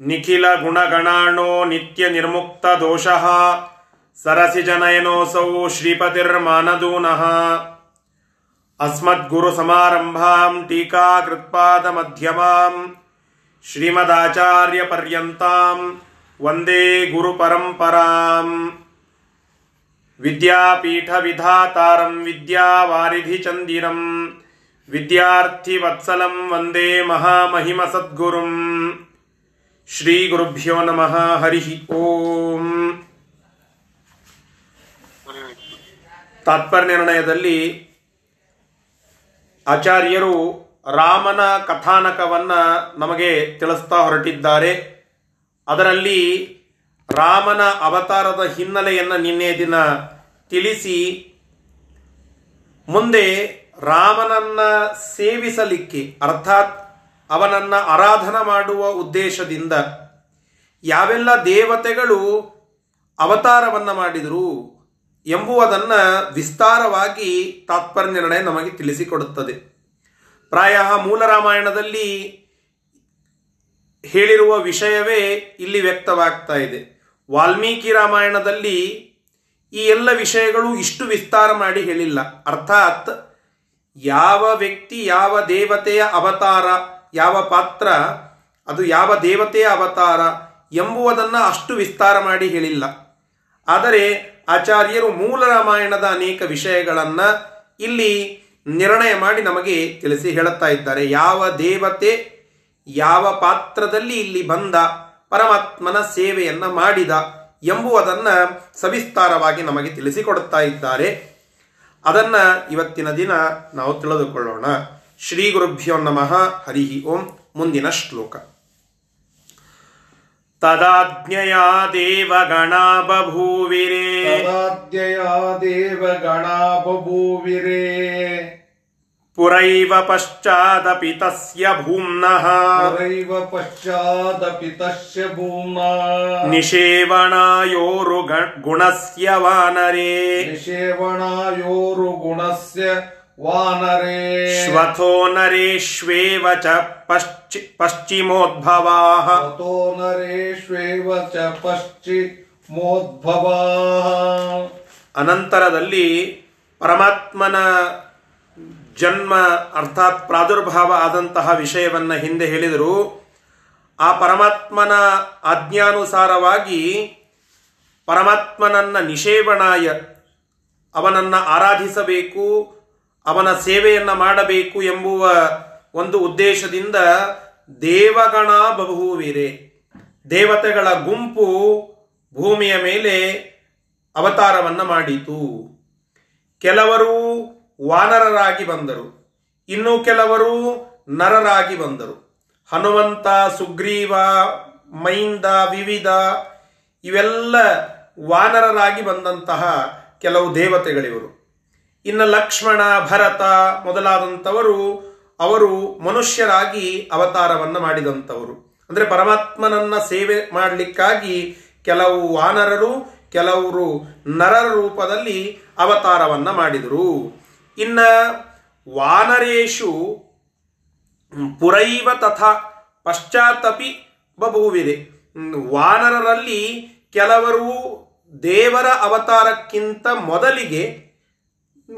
ನಿಖಿಲ ಗುಣಗಣಾಣೋ ನಿತ್ಯ ನಿರ್ಮುಕ್ತ ದೋಷಃ ಸರಸಿಜನಯನೋಸೌ ಶ್ರೀಪತಿರ್ಮಾನದೂನಃ. ಅಸ್ಮದ್ಗುರು ಸಮಾರಂಭಾಂ ಟೀಕಾಕೃತ್ಪಾದ ಮಧ್ಯಮಾಂ ಶ್ರೀಮದಾಚಾರ್ಯ ಪರ್ಯಂತಾಂ ವಂದೇ ಗುರು ಪರಂಪರಾಂ ವಿದ್ಯಾಪೀಠ ವಿಧಾತಾರಂ ಗುರುಪರಂಪರಾಂ. ಚಂದಿರಂ ವಿದ್ಯಾರ್ಥಿ ವತ್ಸಲಂ ವಂದೇ ಮಹಾಮಹಿಮಸದ್ಗುರುಂ. ಗುರುಭ್ಯೋ ನಮಃ ಹರಿ ಓಂ ತಾತ್ಪರ್ಯ ನಿರ್ಣಯದಲ್ಲಿ ಆಚಾರ್ಯರು ರಾಮನ ಕಥಾನಕವನ್ನ ನಮಗೆ ತಿಳಿಸ್ತಾ ಹೊರಟಿದ್ದಾರೆ. ಅದರಲ್ಲಿ ರಾಮನ ಅವತಾರದ ಹಿನ್ನೆಲೆಯನ್ನು ನಿನ್ನೆ ದಿನ ತಿಳಿಸಿ, ಮುಂದೆ ರಾಮನನ್ನ ಸೇವಿಸಲಿಕ್ಕೆ, ಅರ್ಥಾತ್ ಅವನನ್ನ ಆರಾಧನ ಮಾಡುವ ಉದ್ದೇಶದಿಂದ ಯಾವೆಲ್ಲ ದೇವತೆಗಳು ಅವತಾರವನ್ನು ಮಾಡಿದರು ಎಂಬುವುದನ್ನ ವಿಸ್ತಾರವಾಗಿ ತಾತ್ಪರ್ಯ ನಿರ್ಣಯ ನಮಗೆ ತಿಳಿಸಿಕೊಡುತ್ತದೆ. ಪ್ರಾಯ ಮೂಲ ರಾಮಾಯಣದಲ್ಲಿ ಹೇಳಿರುವ ವಿಷಯವೇ ಇಲ್ಲಿ ವ್ಯಕ್ತವಾಗ್ತಾ ಇದೆ. ವಾಲ್ಮೀಕಿ ರಾಮಾಯಣದಲ್ಲಿ ಈ ಎಲ್ಲ ವಿಷಯಗಳು ಇಷ್ಟು ವಿಸ್ತಾರ ಮಾಡಿ ಹೇಳಿಲ್ಲ. ಅರ್ಥಾತ್ ಯಾವ ವ್ಯಕ್ತಿ ಯಾವ ದೇವತೆಯ ಅವತಾರ ಯಾವ ಪಾತ್ರ, ಅದು ಯಾವ ದೇವತೆಯ ಅವತಾರ ಎಂಬುವುದನ್ನು ಅಷ್ಟು ವಿಸ್ತಾರ ಮಾಡಿ ಹೇಳಿಲ್ಲ. ಆದರೆ ಆಚಾರ್ಯರು ಮೂಲ ರಾಮಾಯಣದ ಅನೇಕ ವಿಷಯಗಳನ್ನು ಇಲ್ಲಿ ನಿರ್ಣಯ ಮಾಡಿ ನಮಗೆ ತಿಳಿಸಿ ಹೇಳುತ್ತಾ ಇದ್ದಾರೆ. ಯಾವ ದೇವತೆ ಯಾವ ಪಾತ್ರದಲ್ಲಿ ಇಲ್ಲಿ ಬಂದ, ಪರಮಾತ್ಮನ ಸೇವೆಯನ್ನು ಮಾಡಿದ ಎಂಬುವುದನ್ನು ಸವಿಸ್ತಾರವಾಗಿ ನಮಗೆ ತಿಳಿಸಿಕೊಡುತ್ತಾ ಇದ್ದಾರೆ. ಅದನ್ನು ಇವತ್ತಿನ ದಿನ ನಾವು ತಿಳಿದುಕೊಳ್ಳೋಣ. ಶ್ರೀ ಗುರುಭ್ಯೋ ನಮಃ ಹರಿ ಓಂ ಮುಂದಿನ ಶ್ಲೋಕ ತದಾಜ್ಞೆಯ ದೇವಗಣಾ ಬಭೂವಿರೇ तदाद्यया देवगणा बभूविरे ಪುರೈವ ಪಶ್ಚಾದಪಿ ತಸ್ಯ ಭೂಮ್ನಃ परैव पश्चादपि तस्य भूम्ना ನಿಷೇವಣಾಯೋರು ಗ- ಗುಣಸ್ಯ ವಾನರೇ निषेवणायोरुगुणस्य वानरे ಶ್ವಥೋ ನರೇಷ್ವೇವ ಚ ಪಶ್ಚಿ ಪಶ್ಚಿಮೋದ್ಭವಾಃ ततो नरेष्वेव च पश्चिमोद्भवाः ಅನಂತರದಲ್ಲಿ ಪರಮಾತ್ಮನ ಜನ್ಮ ಅರ್ಥಾತ್ ಪ್ರಾದುರ್ಭಾವ ಆದಂತಹ ವಿಷಯವನ್ನ ಹಿಂದೆ ಹೇಳಿದರು ಆ ಪರಮಾತ್ಮನ ಆಜ್ಞಾನುಸಾರವಾಗಿ ಪರಮಾತ್ಮನನ್ನ ನಿಷೇವಣಾಯ ಅವನನ್ನ ಆರಾಧಿಸಬೇಕು ಅವನ ಸೇವೆಯನ್ನು ಮಾಡಬೇಕು ಎಂಬುವ ಒಂದು ಉದ್ದೇಶದಿಂದ ದೇವಗಣ ಬಹುವೀರೆ ದೇವತೆಗಳ ಗುಂಪು ಭೂಮಿಯ ಮೇಲೆ ಅವತಾರವನ್ನ ಮಾಡಿತು. ಕೆಲವರು ವಾನರರಾಗಿ ಬಂದರು. ಇನ್ನು ಕೆಲವರು ನರರಾಗಿ ಬಂದರು. ಹನುಮಂತ, ಸುಗ್ರೀವ, ಮೈಂದ, ವಿವಿಧ ಇವೆಲ್ಲ ವಾನರರಾಗಿ ಬಂದಂತಹ ಕೆಲವು ದೇವತೆಗಳಿವರು. ಇನ್ನು ಲಕ್ಷ್ಮಣ, ಭರತ ಮೊದಲಾದಂಥವರು ಅವರು ಮನುಷ್ಯರಾಗಿ ಅವತಾರವನ್ನು ಮಾಡಿದಂಥವರು. ಅಂದರೆ ಪರಮಾತ್ಮನನ್ನ ಸೇವೆ ಮಾಡಲಿಕ್ಕಾಗಿ ಕೆಲವು ವಾನರರು, ಕೆಲವರು ನರರ ರೂಪದಲ್ಲಿ ಅವತಾರವನ್ನು ಮಾಡಿದರು. ಇನ್ನ ವಾನರೇಶು ಪುರೈವ ತಥಾ ಪಶ್ಚಾತ್ತಪಿ ಬಬುವಿದೆ ವಾನರರಲ್ಲಿ ಕೆಲವರು ದೇವರ ಅವತಾರಕ್ಕಿಂತ ಮೊದಲಿಗೆ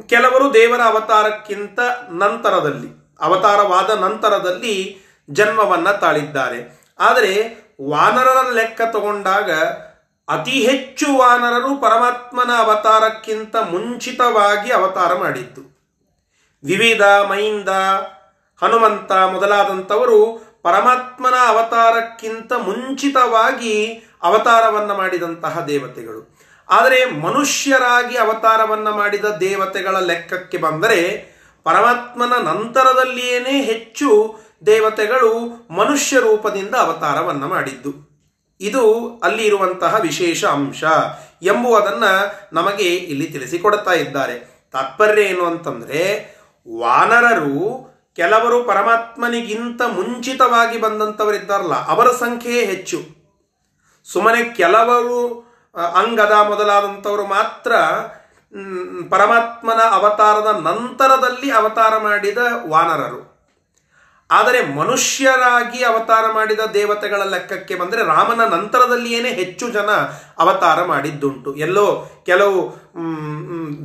ಕೆಲವರು ದೇವರ ಅವತಾರಕ್ಕಿಂತ ನಂತರದಲ್ಲಿ, ಅವತಾರವಾದ ನಂತರದಲ್ಲಿ ಜನ್ಮವನ್ನು ತಾಳಿದ್ದಾರೆ. ಆದರೆ ವಾನರರ ಲೆಕ್ಕ ತಗೊಂಡಾಗ ಅತಿ ಹೆಚ್ಚು ವಾನರರು ಪರಮಾತ್ಮನ ಅವತಾರಕ್ಕಿಂತ ಮುಂಚಿತವಾಗಿ ಅವತಾರ ಮಾಡಿದ್ದು. ವಿವಿಧ ಮೈಂದ ಹನುಮಂತ ಮೊದಲಾದಂಥವರು ಪರಮಾತ್ಮನ ಅವತಾರಕ್ಕಿಂತ ಮುಂಚಿತವಾಗಿ ಅವತಾರವನ್ನು ಮಾಡಿದಂತಹ ದೇವತೆಗಳು. ಆದರೆ ಮನುಷ್ಯರಾಗಿ ಅವತಾರವನ್ನ ಮಾಡಿದ ದೇವತೆಗಳ ಲೆಕ್ಕಕ್ಕೆ ಬಂದರೆ ಪರಮಾತ್ಮನ ನಂತರದಲ್ಲಿಯೇನೇ ಹೆಚ್ಚು ದೇವತೆಗಳು ಮನುಷ್ಯ ರೂಪದಿಂದ ಅವತಾರವನ್ನ ಮಾಡಿದ್ದು. ಇದು ಅಲ್ಲಿ ಇರುವಂತಹ ವಿಶೇಷ ಅಂಶ ಎಂಬುವುದನ್ನ ನಮಗೆ ಇಲ್ಲಿ ತಿಳಿಸಿಕೊಡ್ತಾ ಇದ್ದಾರೆ. ತಾತ್ಪರ್ಯ ಏನು ಅಂತಂದ್ರೆ, ವಾನರರು ಕೆಲವರು ಪರಮಾತ್ಮನಿಗಿಂತ ಮುಂಚಿತವಾಗಿ ಬಂದಂಥವರಿದ್ದಾರಲ್ಲ ಅವರ ಸಂಖ್ಯೆಯೇ ಹೆಚ್ಚು. ಸುಮ್ಮನೆ ಕೆಲವರು ಅಂಗದ ಮೊದಲಾದಂಥವರು ಮಾತ್ರ ಪರಮಾತ್ಮನ ಅವತಾರದ ನಂತರದಲ್ಲಿ ಅವತಾರ ಮಾಡಿದ ವಾನರರು. ಆದರೆ ಮನುಷ್ಯರಾಗಿ ಅವತಾರ ಮಾಡಿದ ದೇವತೆಗಳ ಲೆಕ್ಕಕ್ಕೆ ಬಂದರೆ ರಾಮನ ನಂತರದಲ್ಲಿಯೇ ಹೆಚ್ಚು ಜನ ಅವತಾರ ಮಾಡಿದ್ದುಂಟು. ಎಲ್ಲೋ ಕೆಲವು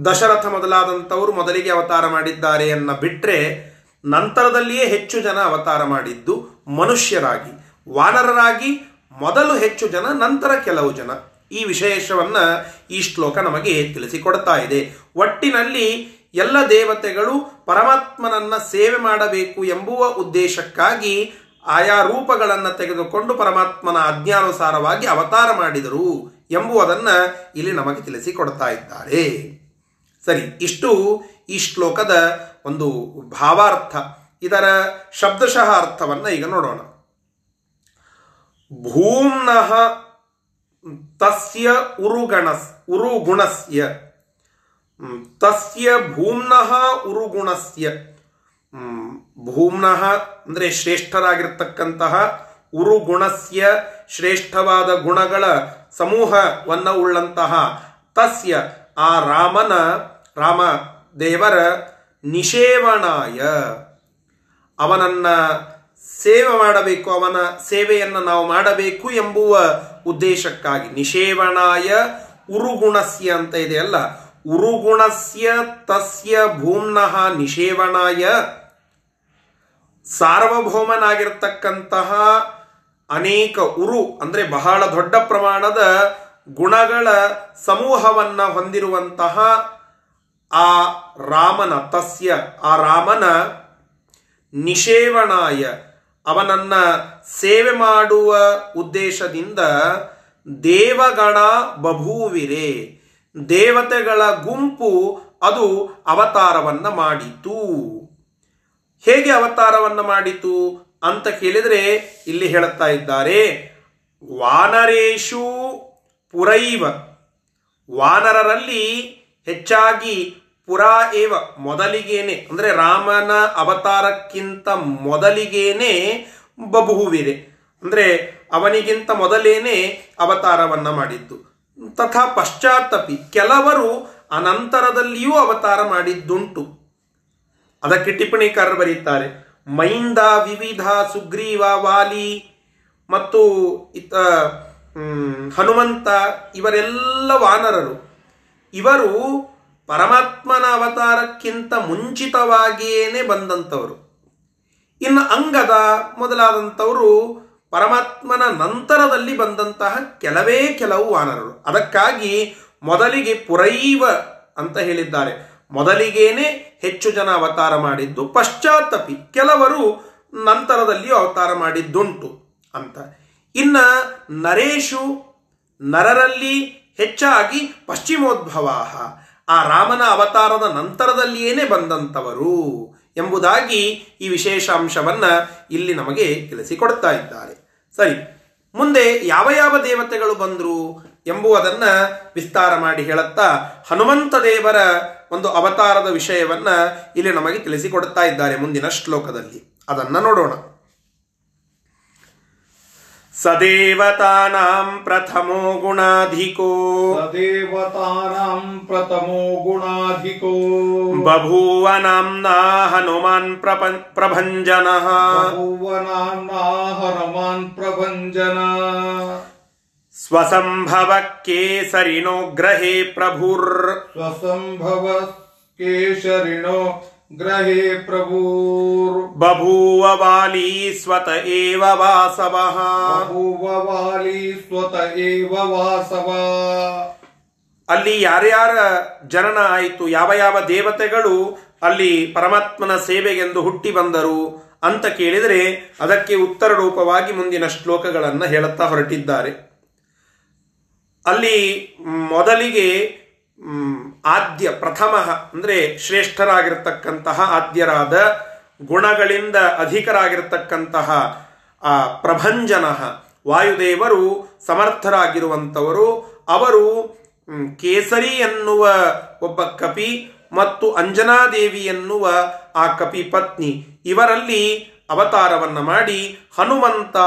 ದಶರಥ ಮೊದಲಾದಂಥವರು ಮೊದಲಿಗೆ ಅವತಾರ ಮಾಡಿದ್ದಾರೆ ಅನ್ನ ಬಿಟ್ಟರೆ ನಂತರದಲ್ಲಿಯೇ ಹೆಚ್ಚು ಜನ ಅವತಾರ ಮಾಡಿದ್ದು ಮನುಷ್ಯರಾಗಿ. ವಾನರರಾಗಿ ಮೊದಲು ಹೆಚ್ಚು ಜನ, ನಂತರ ಕೆಲವು ಜನ. ಈ ವಿಶೇಷವನ್ನ ಈ ಶ್ಲೋಕ ನಮಗೆ ತಿಳಿಸಿಕೊಡ್ತಾ ಇದೆ. ಒಟ್ಟಿನಲ್ಲಿ ಎಲ್ಲ ದೇವತೆಗಳು ಪರಮಾತ್ಮನನ್ನ ಸೇವೆ ಮಾಡಬೇಕು ಎಂಬುವ ಉದ್ದೇಶಕ್ಕಾಗಿ ಆಯಾ ರೂಪಗಳನ್ನು ತೆಗೆದುಕೊಂಡು ಪರಮಾತ್ಮನ ಅಜ್ಞಾನುಸಾರವಾಗಿ ಅವತಾರ ಮಾಡಿದರು ಎಂಬುವುದನ್ನ ಇಲ್ಲಿ ನಮಗೆ ತಿಳಿಸಿಕೊಡ್ತಾ ಇದ್ದಾರೆ. ಸರಿ, ಇಷ್ಟು ಈ ಶ್ಲೋಕದ ಒಂದು ಭಾವಾರ್ಥ. ಇದರ ಶಬ್ದಶಃ ಅರ್ಥವನ್ನ ಈಗ ನೋಡೋಣ. ಭೂಮ್ನಃ ತಸ್ಯ ಉರುಗಣಸ್, ಉರುಗುಣಸ್ಯ. ತಸ್ಯ ಭೂಮ್ನಃ ಉರುಗುಣಸ್ಯ. ಭೂಮ್ನಃ ಅಂದರೆ ಶ್ರೇಷ್ಠರಾಗಿರ್ತಕ್ಕಂತಹ ಉರುಗುಣಸ್ಯ, ಶ್ರೇಷ್ಠವಾದ ಗುಣಗಳ ಸಮೂಹವನ್ನ ಉಳ್ಳಂತಹ ತಸ್ಯ. ಆ ರಾಮನ, ರಾಮ ದೇವರ ನಿಷೇವಣಾಯ. ಅವನನ್ನ ಸೇವೆ ಮಾಡಬೇಕು, ಅವನ ಸೇವೆಯನ್ನು ನಾವು ಮಾಡಬೇಕು ಎಂಬುವ ಉದ್ದೇಶಕ್ಕಾಗಿ. ನಿಷೇವಣಾಯ ಉರುಗುಣಸ್ಯ ಅಂತ ಇದೆಯಲ್ಲ ಉರುಗುಣಸ್ಯ ತಸ್ಯ ಭೂಮ್ನಃ ನಿಷೇವಣಾಯ. ಸಾರ್ವಭೌಮನಾಗಿರ್ತಕ್ಕಂತಹ ಅನೇಕ ಉರು, ಅಂದ್ರೆ ಬಹಳ ದೊಡ್ಡ ಪ್ರಮಾಣದ ಗುಣಗಳ ಸಮೂಹವನ್ನ ಹೊಂದಿರುವಂತಹ ಆ ರಾಮನ ತಸ್ಯ, ಆ ರಾಮನ ನಿಷೇವಣಾಯ. ಅವನನ್ನ ಸೇವೆ ಮಾಡುವ ಉದ್ದೇಶದಿಂದ ದೇವಗಣ ಬಭೂವಿರೆ. ದೇವತೆಗಳ ಗುಂಪು ಅದು ಅವತಾರವನ್ನ ಮಾಡಿತು. ಹೇಗೆ ಅವತಾರವನ್ನ ಮಾಡಿತು ಅಂತ ಕೇಳಿದರೆ ಇಲ್ಲಿ ಹೇಳುತ್ತಾ ಇದ್ದಾರೆ. ವಾನರೇಶು ಪುರೈವ. ವಾನರರಲ್ಲಿ ಹೆಚ್ಚಾಗಿ ಪುರಾ ಏವ ಮೊದಲಿಗೇನೆ, ಅಂದ್ರೆ ರಾಮನ ಅವತಾರಕ್ಕಿಂತ ಮೊದಲಿಗೇನೆ ಬಬುಹುವಿದೆ. ಅಂದ್ರೆ ಅವನಿಗಿಂತ ಮೊದಲೇನೆ ಅವತಾರವನ್ನ ಮಾಡಿದ್ದು. ತಥಾ ಪಶ್ಚಾತ್ತಪಿ, ಕೆಲವರು ಅನಂತರದಲ್ಲಿಯೂ ಅವತಾರ ಮಾಡಿದ್ದುಂಟು. ಅದಕ್ಕೆ ಟಿಪ್ಪಣಿಕಾರರು ಬರೀತಾರೆ, ಮೈಂದ ವಿವಿಧ ಸುಗ್ರೀವ ವಾಲಿ ಮತ್ತು ಇತ ಹನುಮಂತ ಇವರೆಲ್ಲ ವಾನರರು. ಇವರು ಪರಮಾತ್ಮನ ಅವತಾರಕ್ಕಿಂತ ಮುಂಚಿತವಾಗಿಯೇನೆ ಬಂದಂಥವರು. ಇನ್ನು ಅಂಗದ ಮೊದಲಾದಂಥವರು ಪರಮಾತ್ಮನ ನಂತರದಲ್ಲಿ ಬಂದಂತಹ ಕೆಲವೇ ಕೆಲವು ವಾನರರು. ಅದಕ್ಕಾಗಿ ಮೊದಲಿಗೆ ಪುರೈವ ಅಂತ ಹೇಳಿದ್ದಾರೆ. ಮೊದಲಿಗೇನೆ ಹೆಚ್ಚು ಜನ ಅವತಾರ ಮಾಡಿದ್ದು. ಪಶ್ಚಾತ್ತಪಿ ಕೆಲವರು ನಂತರದಲ್ಲಿಯೂ ಅವತಾರ ಮಾಡಿದ್ದುಂಟು ಅಂತ. ಇನ್ನ ನರೇಶು ನರರಲ್ಲಿ ಹೆಚ್ಚಾಗಿ ಪಶ್ಚಿಮೋದ್ಭವಾಹ. ಆ ರಾಮನ ಅವತಾರದ ನಂತರದಲ್ಲಿಯೇನೆ ಬಂದಂಥವರು ಎಂಬುದಾಗಿ ಈ ವಿಶೇಷಾಂಶವನ್ನು ಇಲ್ಲಿ ನಮಗೆ ತಿಳಿಸಿಕೊಡ್ತಾ ಇದ್ದಾರೆ. ಸರಿ, ಮುಂದೆ ಯಾವ ಯಾವ ದೇವತೆಗಳು ಬಂದರು ಎಂಬುವುದನ್ನು ವಿಸ್ತಾರ ಮಾಡಿ ಹೇಳುತ್ತಾ ಹನುಮಂತ ದೇವರ ಒಂದು ಅವತಾರದ ವಿಷಯವನ್ನ ಇಲ್ಲಿ ನಮಗೆ ತಿಳಿಸಿಕೊಡ್ತಾ ಇದ್ದಾರೆ ಮುಂದಿನ ಶ್ಲೋಕದಲ್ಲಿ. ಅದನ್ನು ನೋಡೋಣ. सदेवतानां प्रथमो गुणाधिको। सदेवतानां प्रथमो गुणाधिको। बभूव नाम्ना हनुमान् प्रभञ्जनः। बभूव नाम्ना हनुमान् प्रभञ्जना। स्वसम्भव केसरिणो ग्रहे प्रभुर्। स्वसम्भव केसरिणो ग्रहे प्रभुर् ಬಭೂವ ವಾಲಿ ಸ್ವತ ಏವ ವಾಸವಃ बभूव वाली स्वत एव वासव ಅಲ್ಲಿ ಯಾರ್ಯಾರ ಜನನ ಆಯಿತು ಯಾವ ಯಾವ ದೇವತೆಗಳು ಅಲ್ಲಿ ಪರಮಾತ್ಮನ ಸೇವೆಗೆಂದು ಹುಟ್ಟಿ ಬಂದರು ಅಂತ ಕೇಳಿದರೆ ಅದಕ್ಕೆ ಉತ್ತರ ರೂಪವಾಗಿ ಮುಂದಿನ ಶ್ಲೋಕಗಳನ್ನು ಹೇಳುತ್ತಾ ಹೊರಟಿದ್ದಾರೆ ಅಲ್ಲಿ ಮೊದಲಿಗೆ ಮ್, ಆದ್ಯ ಪ್ರಥಮ ಅಂದರೆ ಶ್ರೇಷ್ಠರಾಗಿರ್ತಕ್ಕಂತಹ ಆದ್ಯರಾದ ಗುಣಗಳಿಂದ ಅಧಿಕರಾಗಿರ್ತಕ್ಕಂತಹ, ಆ, ಪ್ರಭಂಜನ, ವಾಯುದೇವರು ಸಮರ್ಥರಾಗಿರುವಂಥವರು. ಅವರು ಕೇಸರಿ ಎನ್ನುವ ಒಬ್ಬ ಕಪಿ ಮತ್ತು ಅಂಜನಾದೇವಿ ಎನ್ನುವ ಆ ಕಪಿ ಪತ್ನಿ. ಇವರಲ್ಲಿ ಅವತಾರವನ್ನ ಮಾಡಿ ಹನುಮಂತ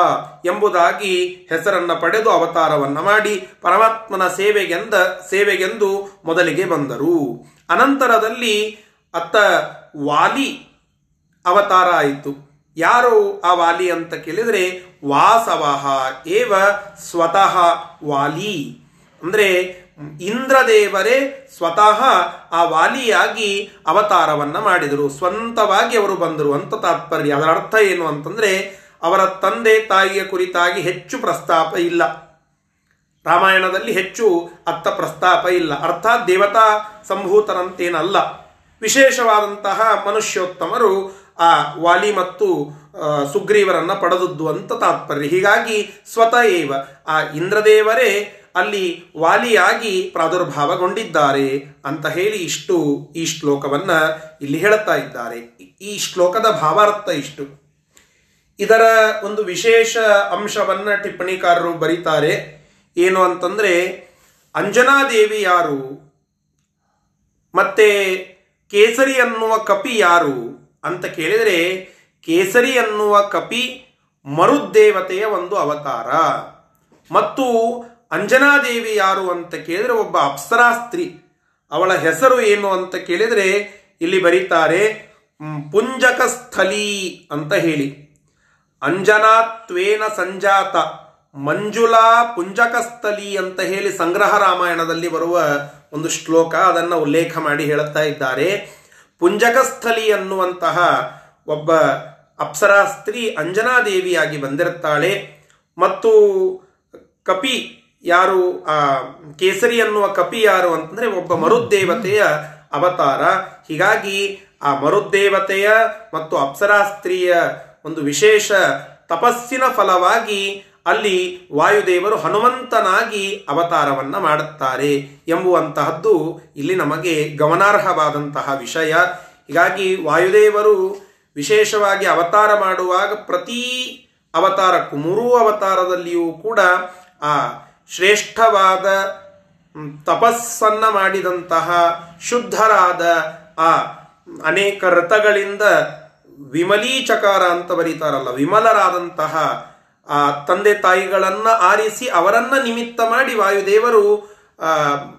ಎಂಬುದಾಗಿ ಹೆಸರನ್ನ ಪಡೆದು ಅವತಾರವನ್ನ ಮಾಡಿ ಪರಮಾತ್ಮನ ಸೇವೆಗೆಂದ ಸೇವೆಗೆಂದು ಮೊದಲಿಗೆ ಬಂದರು. ಅನಂತರದಲ್ಲಿ ಅತ್ತ ವಾಲಿ ಅವತಾರ ಆಯಿತು. ಯಾರು ಆ ವಾಲಿ ಅಂತ ಕೇಳಿದರೆ ವಾಸವಹ ಏವ ಸ್ವತಃ ವಾಲಿ. ಅಂದ್ರೆ ಇಂದ್ರದೇವರೇ ಸ್ವತಃ ಆ ವಾಲಿಯಾಗಿ ಅವತಾರವನ್ನ ಮಾಡಿದರು. ಸ್ವಂತವಾಗಿ ಅವರು ಬಂದರು ಅಂತ ತಾತ್ಪರ್ಯ. ಅದರ ಅರ್ಥ ಏನು ಅಂತಂದ್ರೆ, ಅವರ ತಂದೆ ತಾಯಿಯ ಕುರಿತಾಗಿ ಹೆಚ್ಚು ಪ್ರಸ್ತಾಪ ಇಲ್ಲ. ರಾಮಾಯಣದಲ್ಲಿ ಹೆಚ್ಚು ಅತ್ತ ಪ್ರಸ್ತಾಪ ಇಲ್ಲ. ಅರ್ಥಾತ್ ದೇವತಾ ಸಂಭೂತರಂತೇನಲ್ಲ. ವಿಶೇಷವಾದಂತಹ ಮನುಷ್ಯೋತ್ತಮರು ಆ ವಾಲಿ ಮತ್ತು ಸುಗ್ರೀವರನ್ನ ಪಡೆದದ್ದು ಅಂತ ತಾತ್ಪರ್ಯ. ಹೀಗಾಗಿ ಸ್ವತಃ ಆ ಇಂದ್ರದೇವರೇ ಅಲ್ಲಿ ವಾಲಿಯಾಗಿ ಪ್ರಾದುರ್ಭಾವಗೊಂಡಿದ್ದಾರೆ ಅಂತ ಹೇಳಿ ಇಷ್ಟು ಈ ಶ್ಲೋಕವನ್ನ ಇಲ್ಲಿ ಹೇಳುತ್ತಾ ಇದ್ದಾರೆ. ಈ ಶ್ಲೋಕದ ಭಾವಾರ್ಥ ಇಷ್ಟು. ಇದರ ಒಂದು ವಿಶೇಷ ಅಂಶವನ್ನ ಟಿಪ್ಪಣಿಕಾರರು ಬರೀತಾರೆ. ಏನು ಅಂತಂದ್ರೆ, ಅಂಜನಾದೇವಿ ಯಾರು? ಮತ್ತೆ ಕೇಸರಿ ಅನ್ನುವ ಕಪಿ ಯಾರು? ಅಂತ ಕೇಳಿದರೆ, ಕೇಸರಿ ಅನ್ನುವ ಕಪಿ ಮರುದ್ದೇವತೆಯ ಒಂದು ಅವತಾರ. ಮತ್ತು ಅಂಜನಾದೇವಿ ಯಾರು ಅಂತ ಕೇಳಿದರೆ ಒಬ್ಬ ಅಪ್ಸರಾ ಸ್ತ್ರೀ. ಅವಳ ಹೆಸರು ಏನು ಅಂತ ಕೇಳಿದರೆ ಇಲ್ಲಿ ಬರೀತಾರೆ ಪುಂಜಕ ಅಂತ ಹೇಳಿ. ಅಂಜನಾತ್ವೇನ ಸಂಜಾತ, ಮಂಜುಳಾ ಪುಂಜಕಸ್ಥಲಿ ಅಂತ ಹೇಳಿ ಸಂಗ್ರಹ ರಾಮಾಯಣದಲ್ಲಿ ಬರುವ ಒಂದು ಶ್ಲೋಕ ಅದನ್ನು ಉಲ್ಲೇಖ ಮಾಡಿ ಹೇಳುತ್ತಾ ಇದ್ದಾರೆ. ಪುಂಜಕಸ್ಥಲಿ ಅನ್ನುವಂತಹ ಒಬ್ಬ ಅಪ್ಸರಾ ಸ್ತ್ರೀ ಅಂಜನಾದೇವಿಯಾಗಿ ಬಂದಿರುತ್ತಾಳೆ. ಮತ್ತು ಕಪಿ ಯಾರು ಆ ಕೇಸರಿ ಅನ್ನುವ ಕಪಿ ಯಾರು ಅಂತಂದ್ರೆ ಒಬ್ಬ ಮರುದ್ದೇವತೆಯ ಅವತಾರ. ಹೀಗಾಗಿ ಆ ಮರುದ್ದೇವತೆಯ ಮತ್ತು ಅಪ್ಸರಾ ಸ್ತ್ರೀಯ ಒಂದು ವಿಶೇಷ ತಪಸ್ಸಿನ ಫಲವಾಗಿ ಅಲ್ಲಿ ವಾಯುದೇವರು ಹನುಮಂತನಾಗಿ ಅವತಾರವನ್ನ ಮಾಡುತ್ತಾರೆ ಎಂಬುವಂತಹದ್ದು ಇಲ್ಲಿ ನಮಗೆ ಗಮನಾರ್ಹವಾದಂತಹ ವಿಷಯ. ಹೀಗಾಗಿ ವಾಯುದೇವರು ವಿಶೇಷವಾಗಿ ಅವತಾರ ಮಾಡುವಾಗ ಪ್ರತಿ ಅವತಾರಕ್ಕೂ ಮೂರೂ ಅವತಾರದಲ್ಲಿಯೂ ಕೂಡ ಆ ಶ್ರೇಷ್ಠವಾದ ತಪಸ್ಸನ್ನು ಮಾಡಿದಂತಹ ಶುದ್ಧರಾದ ಆ ಅನೇಕ ರಥಗಳಿಂದ ವಿಮಲೀಚಕಾರ ಅಂತ ಬರೀತಾರಲ್ಲ, ವಿಮಲರಾದಂತಹ ಆ ತಂದೆ ತಾಯಿಗಳನ್ನ ಆರಿಸಿ ಅವರನ್ನ ನಿಮಿತ್ತ ಮಾಡಿ ವಾಯುದೇವರು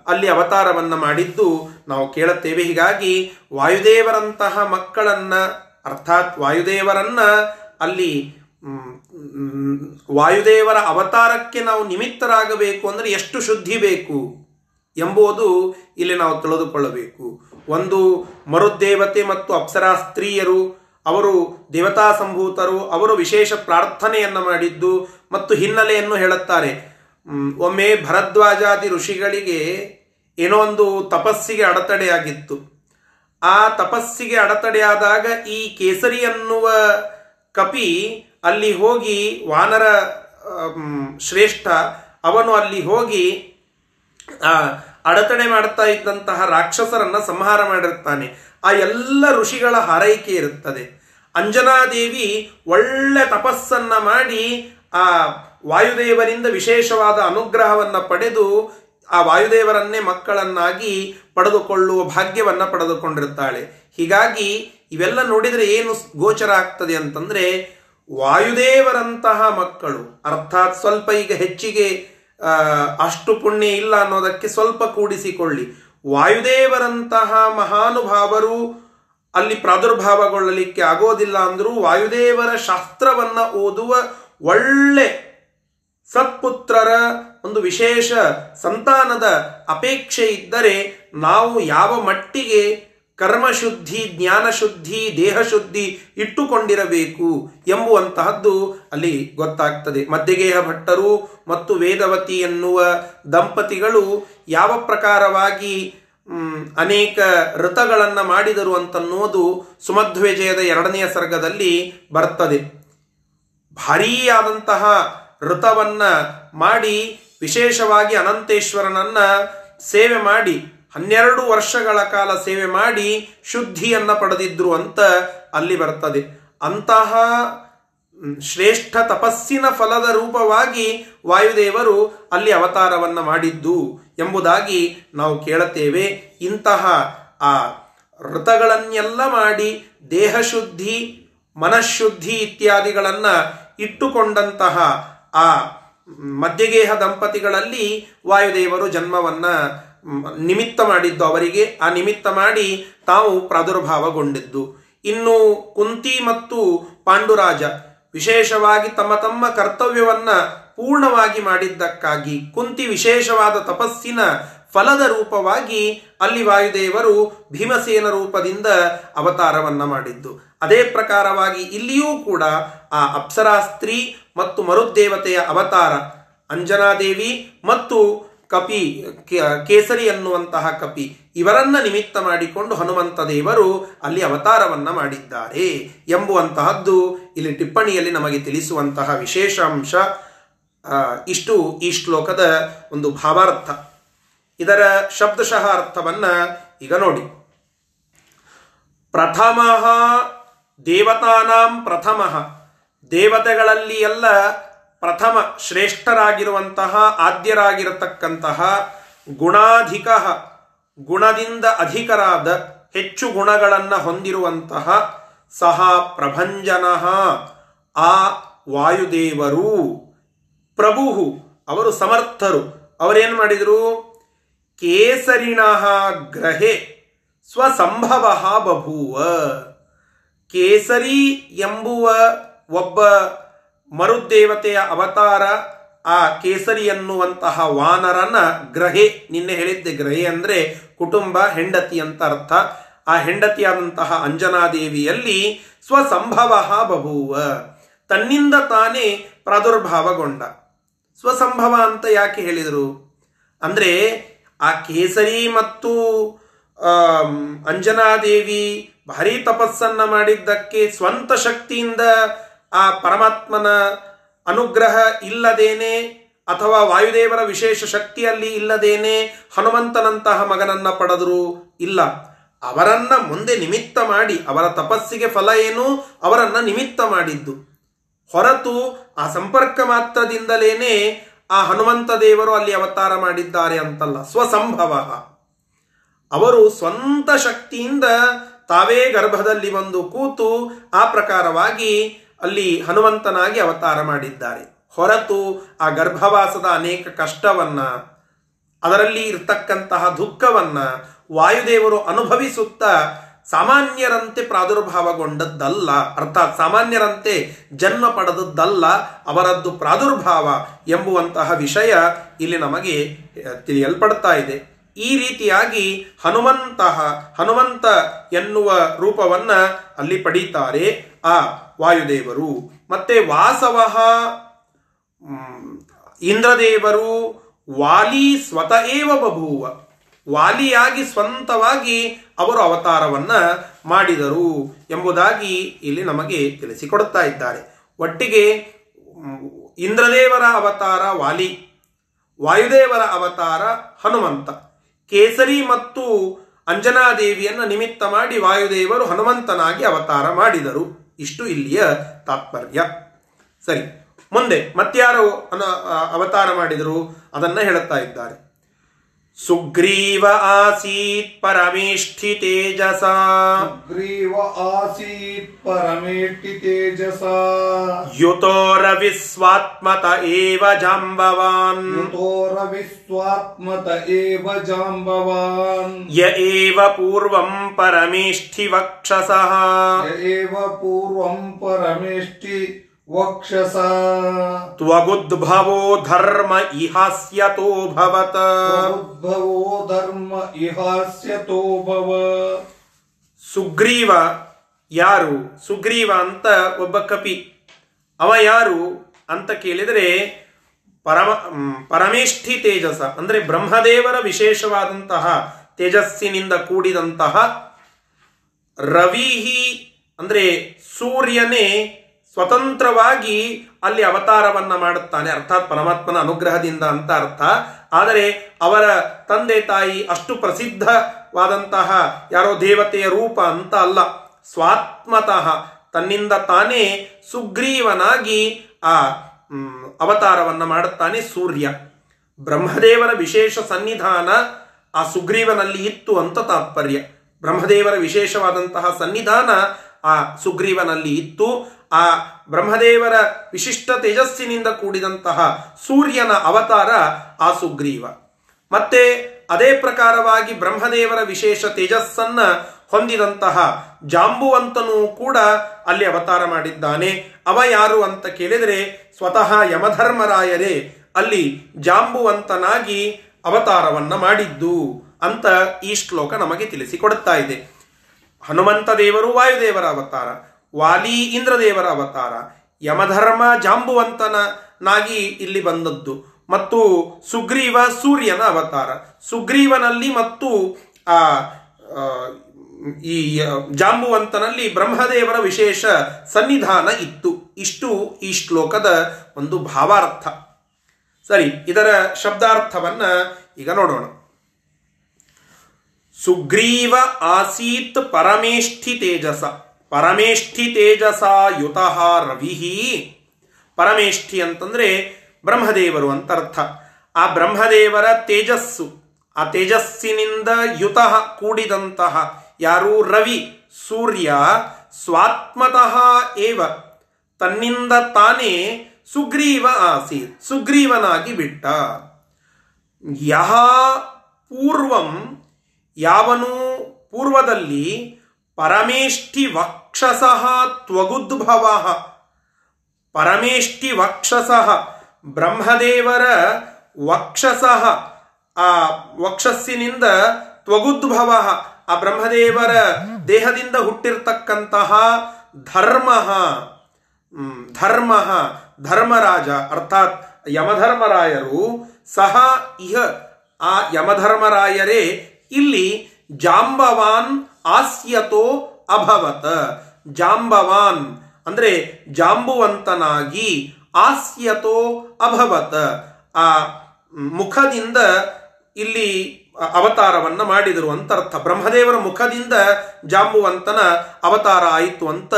ಅಲ್ಲಿ ಅವತಾರವನ್ನ ಮಾಡಿದ್ದು ನಾವು ಕೇಳುತ್ತೇವೆ. ಹೀಗಾಗಿ ವಾಯುದೇವರಂತಹ ಮಕ್ಕಳನ್ನ, ಅರ್ಥಾತ್ ವಾಯುದೇವರನ್ನ ಅಲ್ಲಿ ವಾಯುದೇವರ ಅವತಾರಕ್ಕೆ ನಾವು ನಿಮಿತ್ತರಾಗಬೇಕು ಅಂದರೆ ಎಷ್ಟು ಶುದ್ಧಿ ಬೇಕು ಎಂಬುದು ಇಲ್ಲಿ ನಾವು ತಿಳಿದುಕೊಳ್ಳಬೇಕು. ಒಂದು ಮರುದೇವತೆ ಮತ್ತು ಅಪ್ಸರಾ ಸ್ತ್ರೀಯರು, ಅವರು ದೇವತಾ ಸಂಭೂತರು, ಅವರು ವಿಶೇಷ ಪ್ರಾರ್ಥನೆಯನ್ನು ಮಾಡಿದ್ದು ಮತ್ತು ಹಿನ್ನೆಲೆಯನ್ನು ಹೇಳುತ್ತಾರೆ. ಒಮ್ಮೆ ಭರದ್ವಾಜಾದಿ ಋಷಿಗಳಿಗೆ ಏನೋ ಒಂದು ತಪಸ್ಸಿಗೆ ಅಡೆತಡೆಯಾಗಿತ್ತು. ಆ ತಪಸ್ಸಿಗೆ ಅಡೆತಡೆಯಾದಾಗ ಈ ಕೇಸರಿ ಅನ್ನುವ ಕಪಿ ಅಲ್ಲಿ ಹೋಗಿ ವಾನರ ಶ್ರೇಷ್ಠ, ಅವನು ಅಲ್ಲಿ ಹೋಗಿ ಅಡತಣೆ ಮಾಡ್ತಾ ಇದ್ದಂತಹ ರಾಕ್ಷಸರನ್ನ ಸಂಹಾರ ಮಾಡಿರ್ತಾನೆ. ಆ ಎಲ್ಲ ಋಷಿಗಳ ಹಾರೈಕೆ ಇರುತ್ತದೆ. ಅಂಜನಾದೇವಿ ಒಳ್ಳೆ ತಪಸ್ಸನ್ನ ಮಾಡಿ, ಆ, ವಾಯುದೇವರಿಂದ ವಿಶೇಷವಾದ ಅನುಗ್ರಹವನ್ನ ಪಡೆದು, ಆ ವಾಯುದೇವರನ್ನೇ ಮಕ್ಕಳನ್ನಾಗಿ ಪಡೆದುಕೊಳ್ಳುವ ಭಾಗ್ಯವನ್ನ ಪಡೆದುಕೊಂಡಿರ್ತಾಳೆ. ಹೀಗಾಗಿ ಇವೆಲ್ಲ ನೋಡಿದರೆ ಏನು ಗೋಚರ ಆಗ್ತದೆ ಅಂತಂದ್ರೆ ವಾಯುದೇವರಂತಹ ಮಕ್ಕಳು, ಅರ್ಥಾತ್ ಸ್ವಲ್ಪ ಈಗ ಹೆಚ್ಚಿಗೆ ಅಷ್ಟು ಪುಣ್ಯ ಇಲ್ಲ ಅನ್ನೋದಕ್ಕೆ ಸ್ವಲ್ಪ ಕೂಡಿಸಿಕೊಳ್ಳಿ. ವಾಯುದೇವರಂತಹ ಮಹಾನುಭಾವರು ಅಲ್ಲಿ ಪ್ರಾದುರ್ಭಾವಗೊಳ್ಳಲಿಕ್ಕೆ ಆಗೋದಿಲ್ಲ ಅಂದರೂ ವಾಯುದೇವರ ಶಾಸ್ತ್ರವನ್ನು ಓದುವ ಒಳ್ಳೆ ಸತ್ಪುತ್ರರ ಒಂದು ವಿಶೇಷ ಸಂತಾನದ ಅಪೇಕ್ಷೆ ಇದ್ದರೆ ನಾವು ಯಾವ ಮಟ್ಟಿಗೆ ಕರ್ಮಶುದ್ಧಿ, ಜ್ಞಾನಶುದ್ಧಿ, ದೇಹಶುದ್ಧಿ ಇಟ್ಟುಕೊಂಡಿರಬೇಕು ಎಂಬುವಂತಹದ್ದು ಅಲ್ಲಿ ಗೊತ್ತಾಗ್ತದೆ. ಮಧ್ಯಗೇಹ ಭಟ್ಟರು ಮತ್ತು ವೇದವತಿ ಎನ್ನುವ ದಂಪತಿಗಳು ಯಾವ ಪ್ರಕಾರವಾಗಿ ಅನೇಕ ಋತಗಳನ್ನು ಮಾಡಿದರು ಅಂತನ್ನುವುದು ಸುಮಧ್ವೇಜಯದ ಎರಡನೆಯ ಸರ್ಗದಲ್ಲಿ ಬರ್ತದೆ. ಭಾರೀಯಾದಂತಹ ಋತವನ್ನು ಮಾಡಿ ವಿಶೇಷವಾಗಿ ಅನಂತೇಶ್ವರನನ್ನು ಸೇವೆ ಮಾಡಿ ಹನ್ನೆರಡು ವರ್ಷಗಳ ಕಾಲ ಸೇವೆ ಮಾಡಿ ಶುದ್ಧಿಯನ್ನು ಪಡೆದಿದ್ರು ಅಂತ ಅಲ್ಲಿ ಬರ್ತದೆ. ಅಂತಹ ಶ್ರೇಷ್ಠ ತಪಸ್ಸಿನ ಫಲದ ರೂಪವಾಗಿ ವಾಯುದೇವರು ಅಲ್ಲಿ ಅವತಾರವನ್ನ ಮಾಡಿದ್ದು ಎಂಬುದಾಗಿ ನಾವು ಕೇಳುತ್ತೇವೆ. ಇಂತಹ, ಆ ವ್ರತಗಳನ್ನೆಲ್ಲ ಮಾಡಿ ದೇಹಶುದ್ಧಿ, ಮನಃಶುದ್ಧಿ ಇತ್ಯಾದಿಗಳನ್ನು ಇಟ್ಟುಕೊಂಡಂತಹ ಆ ಮಧ್ಯಗೇಹ ದಂಪತಿಗಳಲ್ಲಿ ವಾಯುದೇವರು ಜನ್ಮವನ್ನ ನಿಮಿತ್ತ ಮಾಡಿದ್ದು ಅವರಿಗೆ, ಆ ನಿಮಿತ್ತ ಮಾಡಿ ತಾವು ಪ್ರಾದುರ್ಭಾವಗೊಂಡಿದ್ದು. ಇನ್ನು ಕುಂತಿ ಮತ್ತು ಪಾಂಡುರಾಜ ವಿಶೇಷವಾಗಿ ತಮ್ಮ ತಮ್ಮ ಕರ್ತವ್ಯವನ್ನ ಪೂರ್ಣವಾಗಿ ಮಾಡಿದ್ದಕ್ಕಾಗಿ, ಕುಂತಿ ವಿಶೇಷವಾದ ತಪಸ್ಸಿನ ಫಲದ ರೂಪವಾಗಿ ಅಲ್ಲಿ ವಾಯುದೇವರು ಭೀಮಸೇನ ರೂಪದಿಂದ ಅವತಾರವನ್ನ ಮಾಡಿದ್ದು. ಅದೇ ಪ್ರಕಾರವಾಗಿ ಇಲ್ಲಿಯೂ ಕೂಡ ಆ ಅಪ್ಸರಾಸ್ತ್ರೀ ಮತ್ತು ಮರುದ್ದೇವತೆಯ ಅವತಾರ ಅಂಜನಾದೇವಿ ಮತ್ತು ಕಪಿ ಕೇಸರಿ ಅನ್ನುವಂತಹ ಕಪಿ. ಇವರನ್ನ ನಿಮಿತ್ತ ಮಾಡಿಕೊಂಡು ಹನುಮಂತ ದೇವರು ಅಲ್ಲಿ ಅವತಾರವನ್ನ ಮಾಡಿದ್ದಾರೆ ಎಂಬುವಂತಹದ್ದು ಇಲ್ಲಿ ಟಿಪ್ಪಣಿಯಲ್ಲಿ ನಮಗೆ ತಿಳಿಸುವಂತಹ ವಿಶೇಷ ಅಂಶ ಇಷ್ಟು ಈ ಶ್ಲೋಕದ ಒಂದು ಭಾವಾರ್ಥ. ಇದರ ಶಬ್ದಶಃ ಅರ್ಥವನ್ನ ಈಗ ನೋಡಿ. ಪ್ರಥಮ ದೇವತಾನಾಂ ಪ್ರಥಮ ದೇವತೆಗಳಲ್ಲಿ ಎಲ್ಲ ಪ್ರಥಮ ಶ್ರೇಷ್ಠರಾಗಿರುವಂತಹ, ಆದ್ಯರಾಗಿರತಕ್ಕಂತಹ ಗುಣಾಧಿಕ, ಗುಣದಿಂದ ಅಧಿಕರಾದ ಹೆಚ್ಚು ಗುಣಗಳನ್ನು ಹೊಂದಿರುವಂತಹ ಸಹ ಪ್ರಭಂಜನ, ಆ ವಾಯುದೇವರು ಪ್ರಭು ಅವರು ಸಮರ್ಥರು. ಅವರೇನು ಮಾಡಿದರು? ಕೇಸರಿಣ ಗ್ರಹೆ ಸ್ವಸಂಭವ ಬಭೂವ. ಕೇಸರಿ ಎಂಬುವ ಒಬ್ಬ ಮರುದೇವತೆಯ ಅವತಾರ ಆ ಕೇಸರಿ ಎನ್ನುವಂತಹ ವಾನರನ ಗ್ರಹೆ. ನಿನ್ನೆ ಹೇಳಿದ್ದೆ ಗ್ರಹೆ ಅಂದ್ರೆ ಕುಟುಂಬ, ಹೆಂಡತಿ ಅಂತ ಅರ್ಥ. ಆ ಹೆಂಡತಿಯಾದಂತಹ ಅಂಜನಾದೇವಿಯಲ್ಲಿ ಸ್ವಸಂಭವ ಬಹುವ ತನ್ನಿಂದ ತಾನೇ ಪ್ರಾದುರ್ಭಾವಗೊಂಡ. ಸ್ವಸಂಭವ ಅಂತ ಯಾಕೆ ಹೇಳಿದರು? ಅಂದ್ರೆ ಆ ಕೇಸರಿ ಮತ್ತು ಅಂಜನಾದೇವಿ ಭಾರಿ ತಪಸ್ಸನ್ನ ಮಾಡಿದ್ದಕ್ಕೆ ಸ್ವಂತ ಶಕ್ತಿಯಿಂದ ಆ ಪರಮಾತ್ಮನ ಅನುಗ್ರಹ ಇಲ್ಲದೇನೆ ಅಥವಾ ವಾಯುದೇವರ ವಿಶೇಷ ಶಕ್ತಿಯಲ್ಲಿ ಇಲ್ಲದೇನೆ ಹನುಮಂತನಂತಹ ಮಗನನ್ನ ಪಡೆದರು ಇಲ್ಲ. ಅವರನ್ನ ಮುಂದೆ ನಿಮಿತ್ತ ಮಾಡಿ, ಅವರ ತಪಸ್ಸಿಗೆ ಫಲ ಏನು? ಅವರನ್ನ ನಿಮಿತ್ತ ಮಾಡಿದ್ದು. ಹೊರತು ಆ ಸಂಪರ್ಕ ಮಾತ್ರದಿಂದಲೇನೆ ಆ ಹನುಮಂತ ದೇವರು ಅಲ್ಲಿ ಅವತಾರ ಮಾಡಿದ್ದಾರೆ ಅಂತಲ್ಲ. ಸ್ವಸಂಭವ. ಅವರು ಸ್ವಂತ ಶಕ್ತಿಯಿಂದ ತಾವೇ ಗರ್ಭದಲ್ಲಿ ಬಂದು ಕೂತು ಆ ಪ್ರಕಾರವಾಗಿ ಅಲ್ಲಿ ಹನುಮಂತನಾಗಿ ಅವತಾರ ಮಾಡಿದ್ದಾರೆ. ಹೊರತು ಆ ಗರ್ಭವಾಸದ ಅನೇಕ ಕಷ್ಟವನ್ನ, ಅದರಲ್ಲಿ ಇರ್ತಕ್ಕಂತಹ ದುಃಖವನ್ನ ವಾಯುದೇವರು ಅನುಭವಿಸುತ್ತಾ ಸಾಮಾನ್ಯರಂತೆ ಪ್ರಾದುರ್ಭಾವಗೊಂಡದ್ದಲ್ಲ, ಅರ್ಥಾತ್ ಸಾಮಾನ್ಯರಂತೆ ಜನ್ಮ ಪಡೆದದ್ದಲ್ಲ ಅವರದ್ದು ಪ್ರಾದುರ್ಭಾವ ಎಂಬುವಂತಹ ವಿಷಯ ಇಲ್ಲಿ ನಮಗೆ ತಿಳಿಯಲ್ಪಡ್ತಾ ಇದೆ. ಈ ರೀತಿಯಾಗಿ ಹನುಮಂತಹ, ಹನುಮಂತ ಎನ್ನುವ ರೂಪವನ್ನ ಅಲ್ಲಿ ಪಡೀತಾರೆ. ಆ ವಾಯುದೇವರು. ಮತ್ತೆ ವಾಸವಃ ಇಂದ್ರದೇವರು ವಾಲಿ ಸ್ವತಃ ಏವ ಬಭೂವ. ವಾಲಿಯಾಗಿ ಸ್ವಂತವಾಗಿ ಅವರು ಅವತಾರವನ್ನ ಮಾಡಿದರು ಎಂಬುದಾಗಿ ಇಲ್ಲಿ ನಮಗೆ ತಿಳಿಸಿಕೊಡುತ್ತಾ ಇದ್ದಾರೆ. ಒಟ್ಟಿಗೆ ಇಂದ್ರದೇವರ ಅವತಾರ ವಾಲಿ, ವಾಯುದೇವರ ಅವತಾರ ಹನುಮಂತ. ಕೇಸರಿ ಮತ್ತು ಅಂಜನಾದೇವಿಯನ್ನು ನಿಮಿತ್ತ ಮಾಡಿ ವಾಯುದೇವರು ಹನುಮಂತನಾಗಿ ಅವತಾರ ಮಾಡಿದರು. ಇಷ್ಟು ಇಲ್ಲಿಯ ತಾತ್ಪರ್ಯ. ಸರಿ ಮುಂದೆ ಮತ್ಯಾರು ಅನ- ಅವತಾರ ಮಾಡಿದರು ಅದನ್ನ ಹೇಳುತ್ತಾ ಇದ್ದಾರೆ. सुग्रीव आसीत् परमेष्ठि तेजसा। सुग्रीव आसीत् परमेष्ठि तेजसा। युतो रविस्वात्मत एव जाम्बवान्। युतो रविस्वात्मत एव जाम्बवान्। य एव पूर्वं परमेष्ठि वक्षसः। य एव पूर्वं परमेष्ठि ವಕ್ಷಸ. ತ್ವಗುದ್ಭವೋ ಧರ್ಮ ಇಹಾಸ್ಯತೋ ಭವತ. ಉದ್ಭವೋ ಧರ್ಮ ಇಹಾಸ್ಯತೋ ಭವ. ಸುಗ್ರೀವ ಯಾರು? ಸುಗ್ರೀವ ಅಂತ ಒಬ್ಬ ಕಪಿ. ಅವ ಯಾರು ಅಂತ ಕೇಳಿದರೆ ಪರಮ ಪರಮೇಷ್ಠಿ ತೇಜಸ ಅಂದರೆ ಬ್ರಹ್ಮದೇವರ ವಿಶೇಷವಾದಂತಹ ತೇಜಸ್ಸಿನಿಂದ ಕೂಡಿದಂತಹ ರವಿಹಿ ಅಂದರೆ ಸೂರ್ಯನೇ ಸ್ವತಂತ್ರವಾಗಿ ಅಲ್ಲಿ ಅವತಾರವನ್ನ ಮಾಡುತ್ತಾನೆ. ಅರ್ಥಾತ್ ಪರಮಾತ್ಮನ ಅನುಗ್ರಹದಿಂದ ಅಂತ ಅರ್ಥ. ಆದರೆ ಅವರ ತಂದೆ ತಾಯಿ ಅಷ್ಟು ಪ್ರಸಿದ್ಧವಾದಂತಹ ಯಾರೋ ದೇವತೆಯ ರೂಪ ಅಂತ ಅಲ್ಲ. ಸ್ವಾತ್ಮತಃ ತನ್ನಿಂದ ತಾನೇ ಸುಗ್ರೀವನಾಗಿ ಆ ಅವತಾರವನ್ನ ಮಾಡುತ್ತಾನೆ ಸೂರ್ಯ. ಬ್ರಹ್ಮದೇವರ ವಿಶೇಷ ಸನ್ನಿಧಾನ ಆ ಸುಗ್ರೀವನಲ್ಲಿ ಇತ್ತು ಅಂತ ತಾತ್ಪರ್ಯ. ಬ್ರಹ್ಮದೇವರ ವಿಶೇಷವಾದಂತಹ ಸನ್ನಿಧಾನ ಆ ಸುಗ್ರೀವನಲ್ಲಿ ಇತ್ತು. ಆ ಬ್ರಹ್ಮದೇವರ ವಿಶಿಷ್ಟ ತೇಜಸ್ಸಿನಿಂದ ಕೂಡಿದಂತಹ ಸೂರ್ಯನ ಅವತಾರ ಆ ಸುಗ್ರೀವ ಮತ್ತೆ ಅದೇ ಪ್ರಕಾರವಾಗಿ ಬ್ರಹ್ಮದೇವರ ವಿಶೇಷ ತೇಜಸ್ಸನ್ನ ಹೊಂದಿದಂತಹ ಜಾಂಬುವಂತನೂ ಕೂಡ ಅಲ್ಲಿ ಅವತಾರ ಮಾಡಿದ್ದಾನೆ. ಅವ ಯಾರು ಅಂತ ಕೇಳಿದರೆ ಸ್ವತಃ ಯಮಧರ್ಮರಾಯರೇ ಅಲ್ಲಿ ಜಾಂಬುವಂತನಾಗಿ ಅವತಾರವನ್ನ ಮಾಡಿದ್ದು ಅಂತ ಈ ಶ್ಲೋಕ ನಮಗೆ ತಿಳಿಸಿಕೊಡುತ್ತಾ ಇದೆ. ಹನುಮಂತ ದೇವರು ವಾಯುದೇವರ ಅವತಾರ. ವಾಲಿ ಇಂದ್ರದೇವರ ಅವತಾರ ಯಮಧರ್ಮ ಜಾಂಬುವಂತನಾಗಿ ಇಲ್ಲಿ ಬಂದದ್ದು. ಮತ್ತು ಸುಗ್ರೀವ ಸೂರ್ಯನ ಅವತಾರ. ಸುಗ್ರೀವನಲ್ಲಿ ಮತ್ತು ಆ ಆ, ಈ ಜಾಂಬುವಂತನಲ್ಲಿ ಬ್ರಹ್ಮದೇವರ ವಿಶೇಷ ಸನ್ನಿಧಾನ ಇತ್ತು. ಇಷ್ಟು ಈ ಶ್ಲೋಕದ ಒಂದು ಭಾವಾರ್ಥ. ಸರಿ ಇದರ ಶಬ್ದಾರ್ಥವನ್ನ ಈಗ ನೋಡೋಣ. ಸುಗ್ರೀವ ಆಸೀತ್ ಪರಮೇಷ್ಠಿ ತೇಜಸ. ಪರಮೇಷ್ಠಿ ತೇಜಸ ಯುತಃ ಪರಮೇಷ್ಠಿ ಅಂತಂದ್ರೆ ಬ್ರಹ್ಮದೇವರು ಅಂತ ಅರ್ಥ ಆ ಬ್ರಹ್ಮದೇವರ ತೇಜಸ್ಸು, ಆ ತೇಜಸ್ಸಿನಿಂದ ಯುತಃ ಕೂಡಿದಂತಹ ಯಾರು? ರವಿ, ಸೂರ್ಯ, ಸ್ವಾತ್ಮತಃ ಏವ. ತನ್ನಿಂದ ತಾನೇ ಸುಗ್ರೀವ ಆಸೀತ್, ಸುಗ್ರೀವನಾಗಿ ಬಿಟ್ಟ. ಯಹ ಪೂರ್ವಂ ಯಾವನು ಪೂರ್ವದಲ್ಲಿ ಪರಮೇಷ್ಠಿ ವಕ್ಷಸಃ ತ್ವಗುದ್ಭವ. ಪರಮೇಷ್ಠಿ ವಕ್ಷಸಃ ಬ್ರಹ್ಮದೇವರ ವಕ್ಷಸಃ, ಆ ವಕ್ಷಸ್ಸಿನಿಂದ ತ್ವಗುದ್ಭವ, ಆ ಬ್ರಹ್ಮದೇವರ ದೇಹದಿಂದ ಹುಟ್ಟಿರ್ತಕ್ಕಂತಹ ಧರ್ಮ. ಧರ್ಮ, ಧರ್ಮರಾಜ, ಅರ್ಥಾತ್ ಯಮಧರ್ಮರಾಯರು ಸಹ ಇಹ ಆ ಯಮಧರ್ಮರಾಯರೇ ಇಲ್ಲಿ ಜಾಂಬವಾನ್ ಆಸ್ಯತೋ ಅಭವತ. ಜಾಂಬವಾನ್. ಅಂದ್ರೆ ಜಾಂಬುವಂತನಾಗಿ ಆಸ್ಯತೋ ಅಭವತ. ಆ ಮುಖದಿಂದ ಇಲ್ಲಿ ಅವತಾರವನ್ನ ಮಾಡಿದರು ಅಂತ ಅರ್ಥ. ಬ್ರಹ್ಮದೇವರ ಮುಖದಿಂದ ಜಾಂಬುವಂತನ ಅವತಾರ ಆಯಿತು ಅಂತ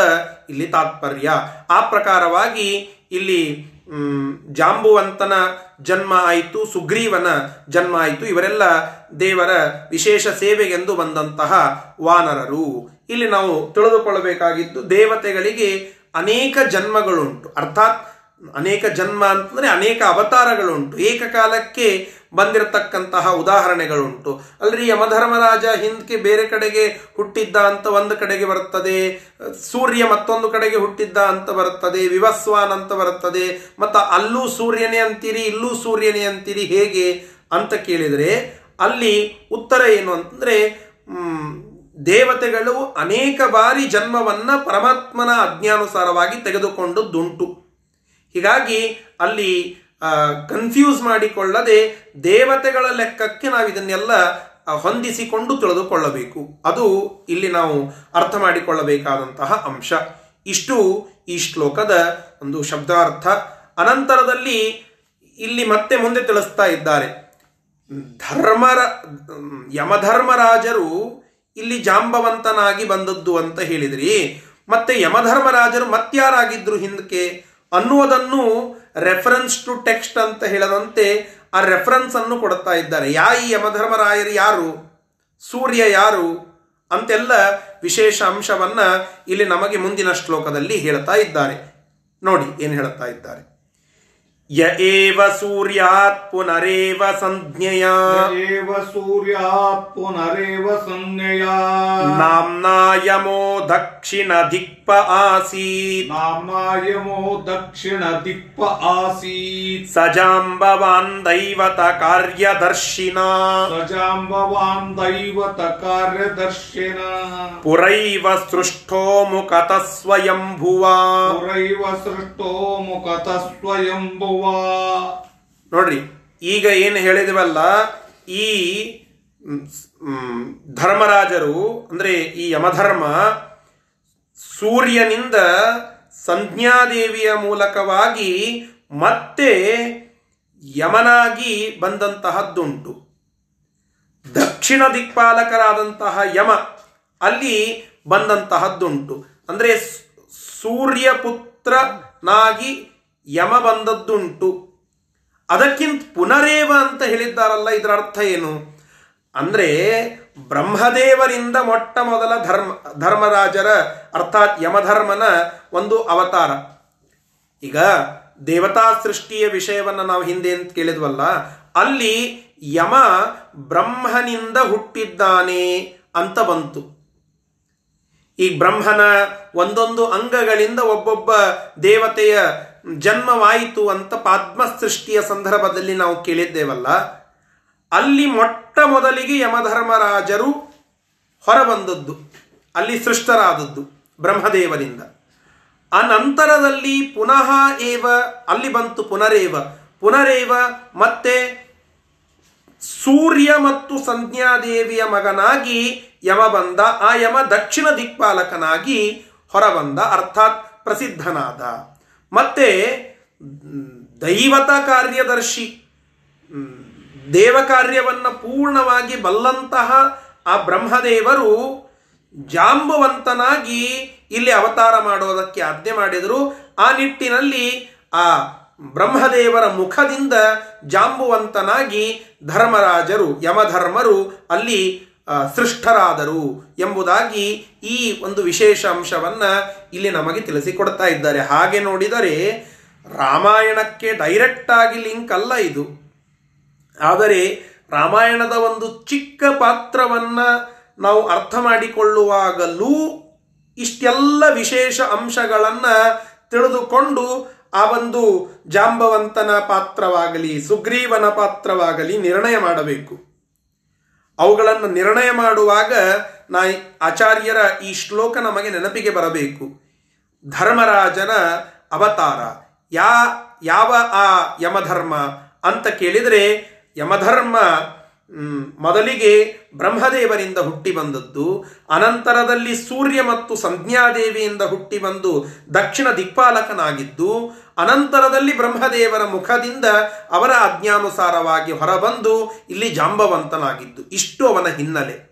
ಇಲ್ಲಿ ತಾತ್ಪರ್ಯ. ಆ ಪ್ರಕಾರವಾಗಿ ಇಲ್ಲಿ ಜಾಂಬುವಂತನ ಜನ್ಮ ಆಯಿತು, ಸುಗ್ರೀವನ ಜನ್ಮ ಆಯಿತು. ಇವರೆಲ್ಲ ದೇವರ ವಿಶೇಷ ಸೇವೆಗೆಂದು ಬಂದಂತಹ ವಾನರರು. ಇಲ್ಲಿ ನಾವು ತಿಳಿದುಕೊಳ್ಳಬೇಕಾಗಿದ್ದು ದೇವತೆಗಳಿಗೆ ಅನೇಕ ಜನ್ಮಗಳುಂಟು. ಅರ್ಥಾತ್ ಅನೇಕ ಜನ್ಮ ಅಂತಂದರೆ ಅನೇಕ ಅವತಾರಗಳುಂಟು. ಏಕಕಾಲಕ್ಕೆ ಬಂದಿರತಕ್ಕಂತಹ ಉದಾಹರಣೆಗಳುಂಟು. ಅಲ್ರಿ ಯಮಧರ್ಮರಾಜ ಹಿಂದಕ್ಕೆ ಬೇರೆ ಕಡೆಗೆ ಹುಟ್ಟಿದ್ದ ಅಂತ ಒಂದು ಕಡೆಗೆ ಬರುತ್ತದೆ, ಸೂರ್ಯ ಮತ್ತೊಂದು ಕಡೆಗೆ ಹುಟ್ಟಿದ್ದ ಅಂತ ಬರುತ್ತದೆ, ವಿವಸ್ವಾನ್ ಅಂತ ಬರುತ್ತದೆ. ಮತ್ತು ಅಲ್ಲೂ ಸೂರ್ಯನೇ ಅಂತೀರಿ, ಇಲ್ಲೂ ಸೂರ್ಯನೇ ಅಂತೀರಿ, ಹೇಗೆ ಅಂತ ಕೇಳಿದರೆ, ಅಲ್ಲಿ ಉತ್ತರ ಏನು ಅಂತಂದರೆ ದೇವತೆಗಳು ಅನೇಕ ಬಾರಿ ಜನ್ಮವನ್ನು ಪರಮಾತ್ಮನ ಅಜ್ಞಾನುಸಾರವಾಗಿ ತೆಗೆದುಕೊಂಡದ್ದುಂಟು. ಹೀಗಾಗಿ ಅಲ್ಲಿ ಕನ್ಫ್ಯೂಸ್ ಮಾಡಿಕೊಳ್ಳದೆ ದೇವತೆಗಳ ಲೆಕ್ಕಕ್ಕೆ ನಾವು ಇದನ್ನೆಲ್ಲ ಹೊಂದಿಸಿಕೊಂಡು ತಿಳಿದುಕೊಳ್ಳಬೇಕು. ಅದು ಇಲ್ಲಿ ನಾವು ಅರ್ಥ ಮಾಡಿಕೊಳ್ಳಬೇಕಾದಂತಹ ಅಂಶ. ಇಷ್ಟು ಈ ಶ್ಲೋಕದ ಒಂದು ಶಬ್ದಾರ್ಥ. ಅನಂತರದಲ್ಲಿ ಇಲ್ಲಿ ಮತ್ತೆ ಮುಂದೆ ತಿಳಿಸ್ತಾ ಇದ್ದಾರೆ. ಧರ್ಮರ, ಯಮಧರ್ಮರಾಜರು ಇಲ್ಲಿ ಜಾಂಬವಂತನಾಗಿ ಬಂದದ್ದು ಅಂತ ಹೇಳಿದ್ರಿ. ಮತ್ತೆ ಯಮಧರ್ಮರಾಜರು ಮತ್ಯಾರಾಗಿದ್ರು ಹಿಂದಕ್ಕೆ? ಅನ್ನುವುದನ್ನು ರೆಫರೆನ್ಸ್ ಟು ಟೆಕ್ಸ್ಟ್ ಅಂತ ಹೇಳದಂತೆ ಆ ರೆಫರೆನ್ಸ್ ಅನ್ನು ಕೊಡುತ್ತಾ ಇದ್ದಾರೆ. ಯಾ ಈ ಯಮಧರ್ಮರಾಯರು ಯಾರು? ಸೂರ್ಯ ಯಾರು? ಅಂತೆಲ್ಲ ವಿಶೇಷ ಅಂಶವನ್ನ ಇಲ್ಲಿ ನಮಗೆ ಮುಂದಿನ ಶ್ಲೋಕದಲ್ಲಿ ಹೇಳ್ತಾ ಇದ್ದಾರೆ. ನೋಡಿ ಏನು ಹೇಳುತ್ತಾ ಇದ್ದಾರೆ. य एव सूर्यात् पुनरेव संज्ञया। एव सूर्यात् पुनरेव संज्ञया। नाम्नायमो दक्षिणधिक्प आसीत्। नाम्नायमो दक्षिणधिक्प आसीत्। सजाम्बवान् दैवतकार्यदर्शिना सजाम्बवान् दैवतकार्यदर्शिना पुरैव सृष्टो मुकतः स्वयम्भुवा पुरैव सृष्टो मुकतः स्वयम्भुवा ನೋಡ್ರಿ, ಈಗ ಏನು ಹೇಳಿದವಲ್ಲ, ಈ ಧರ್ಮರಾಜರು, ಅಂದ್ರೆ ಈ ಯಮಧರ್ಮ, ಸೂರ್ಯನಿಂದ ಸಂಜ್ಞಾದೇವಿಯ ಮೂಲಕವಾಗಿ ಮತ್ತೆ ಯಮನಾಗಿ ಬಂದಂತಹದ್ದುಂಟು. ದಕ್ಷಿಣ ದಿಕ್ಪಾಲಕರಾದಂತಹ ಯಮ ಅಲ್ಲಿ ಬಂದಂತಹದ್ದುಂಟು. ಅಂದ್ರೆ ಸೂರ್ಯಪುತ್ರನಾಗಿ ಯಮ ಬಂದದ್ದುಂಟು. ಅದಕ್ಕಿಂತ ಪುನರೇವ ಅಂತ ಹೇಳಿದ್ದಾರಲ್ಲ, ಇದರ ಅರ್ಥ ಏನು? ಅಂದರೆ ಬ್ರಹ್ಮದೇವರಿಂದ ಮೊಟ್ಟ ಮೊದಲ ಧರ್ಮ, ಧರ್ಮರಾಜರ, ಅರ್ಥಾತ್ ಯಮಧರ್ಮನ ಒಂದು ಅವತಾರ. ಈಗ ದೇವತಾ ಸೃಷ್ಟಿಯ ವಿಷಯವನ್ನು ನಾವು ಹಿಂದೆ ಅಂತ ಕೇಳಿದ್ವಲ್ಲ, ಅಲ್ಲಿ ಯಮ ಬ್ರಹ್ಮನಿಂದ ಹುಟ್ಟಿದ್ದಾನೆ ಅಂತ ಬಂತು. ಈ ಬ್ರಹ್ಮನ ಒಂದೊಂದು ಅಂಗಗಳಿಂದ ಒಬ್ಬೊಬ್ಬ ದೇವತೆಯ ಜನ್ಮವಾಯಿತು ಅಂತ ಪದ್ಮ ಸೃಷ್ಟಿಯ ಸಂದರ್ಭದಲ್ಲಿ ನಾವು ಕೇಳಿದ್ದೇವಲ್ಲ, ಅಲ್ಲಿ ಮೊಟ್ಟ ಮೊದಲಿಗೆ ಯಮಧರ್ಮರಾಜರು ಹೊರಬಂದದ್ದು, ಅಲ್ಲಿ ಸೃಷ್ಟರಾದದ್ದು ಬ್ರಹ್ಮದೇವರಿಂದ. ಅನಂತರದಲ್ಲಿ ನಂತರದಲ್ಲಿ ಪುನಃ ಏವ, ಅಲ್ಲಿ ಬಂತು ಪುನರೇವ. ಪುನರೇವ ಮತ್ತೆ ಸೂರ್ಯ ಮತ್ತು ಸಂಜ್ಞಾದೇವಿಯ ಮಗನಾಗಿ ಯಮ ಬಂದ, ಆ ಯಮ ದಕ್ಷಿಣ ದಿಕ್ಪಾಲಕನಾಗಿ ಹೊರಬಂದ, ಅರ್ಥಾತ್ ಪ್ರಸಿದ್ಧನಾದ. ಮತ್ತೆ, ದೈವತ ಕಾರ್ಯದರ್ಶಿ ದೇವ ಕಾರ್ಯವನ್ನ ಪೂರ್ಣವಾಗಿ ಬಲ್ಲಂತಹ ಆ ಬ್ರಹ್ಮದೇವರು ಜಾಂಬುವಂತನಾಗಿ ಇಲ್ಲಿ ಅವತಾರ ಮಾಡೋದಕ್ಕೆ ಆಜ್ಞೆ ಮಾಡಿದರು. ಆ ನಿಟ್ಟಿನಲ್ಲಿ ಆ ಬ್ರಹ್ಮದೇವರ ಮುಖದಿಂದ ಜಾಂಬುವಂತನಾಗಿ ಧರ್ಮರಾಜರು, ಯಮಧರ್ಮರು ಅಲ್ಲಿ ಸೃಷ್ಟರಾದರು ಎಂಬುದಾಗಿ ಈ ಒಂದು ವಿಶೇಷ ಅಂಶವನ್ನು ಇಲ್ಲಿ ನಮಗೆ ತಿಳಿಸಿಕೊಡ್ತಾ ಇದ್ದಾರೆ. ಹಾಗೆ ನೋಡಿದರೆ ರಾಮಾಯಣಕ್ಕೆ ಡೈರೆಕ್ಟ್ ಆಗಿ ಲಿಂಕ್ ಅಲ್ಲ ಇದು. ಆದರೆ ರಾಮಾಯಣದ ಒಂದು ಚಿಕ್ಕ ಪಾತ್ರವನ್ನ ನಾವು ಅರ್ಥ ಮಾಡಿಕೊಳ್ಳುವಾಗಲೂ ಇಷ್ಟೆಲ್ಲ ವಿಶೇಷ ಅಂಶಗಳನ್ನ ತಿಳಿದುಕೊಂಡು ಆ ಒಂದು ಜಾಂಬವಂತನ ಪಾತ್ರವಾಗಲಿ, ಸುಗ್ರೀವನ ಪಾತ್ರವಾಗಲಿ ನಿರ್ಣಯ ಮಾಡಬೇಕು. ಅವುಗಳನ್ನು ನಿರ್ಣಯ ಮಾಡುವಾಗ ನಾ ಆಚಾರ್ಯರ ಈ ಶ್ಲೋಕ ನಮಗೆ ನೆನಪಿಗೆ ಬರಬೇಕು. ಧರ್ಮರಾಜನ ಅವತಾರ. ಯಾ, ಯಾವ ಆ ಯಮಧರ್ಮ ಅಂತ ಕೇಳಿದರೆ ಯಮಧರ್ಮ ಮೊದಲಿಗೆ ಬ್ರಹ್ಮದೇವರಿಂದ ಹುಟ್ಟಿ ಬಂದದ್ದು, ಅನಂತರದಲ್ಲಿ ಸೂರ್ಯ ಮತ್ತು ಸಂಜ್ಞಾದೇವಿಯಿಂದ ಹುಟ್ಟಿ ಬಂದು ದಕ್ಷಿಣ ದಿಕ್ಪಾಲಕನಾಗಿದ್ದು ಅನಂತರದಲ್ಲಿ ಬ್ರಹ್ಮದೇವರ ಮುಖದಿಂದ ಅವರ ಆಜ್ಞಾನುಸಾರವಾಗಿ ಹೊರಬಂದು ಇಲ್ಲಿ ಜಾಂಬವಂತನಾಗಿದ್ದು. ಇಷ್ಟು ಅವನ ಹಿನ್ನೆಲೆ.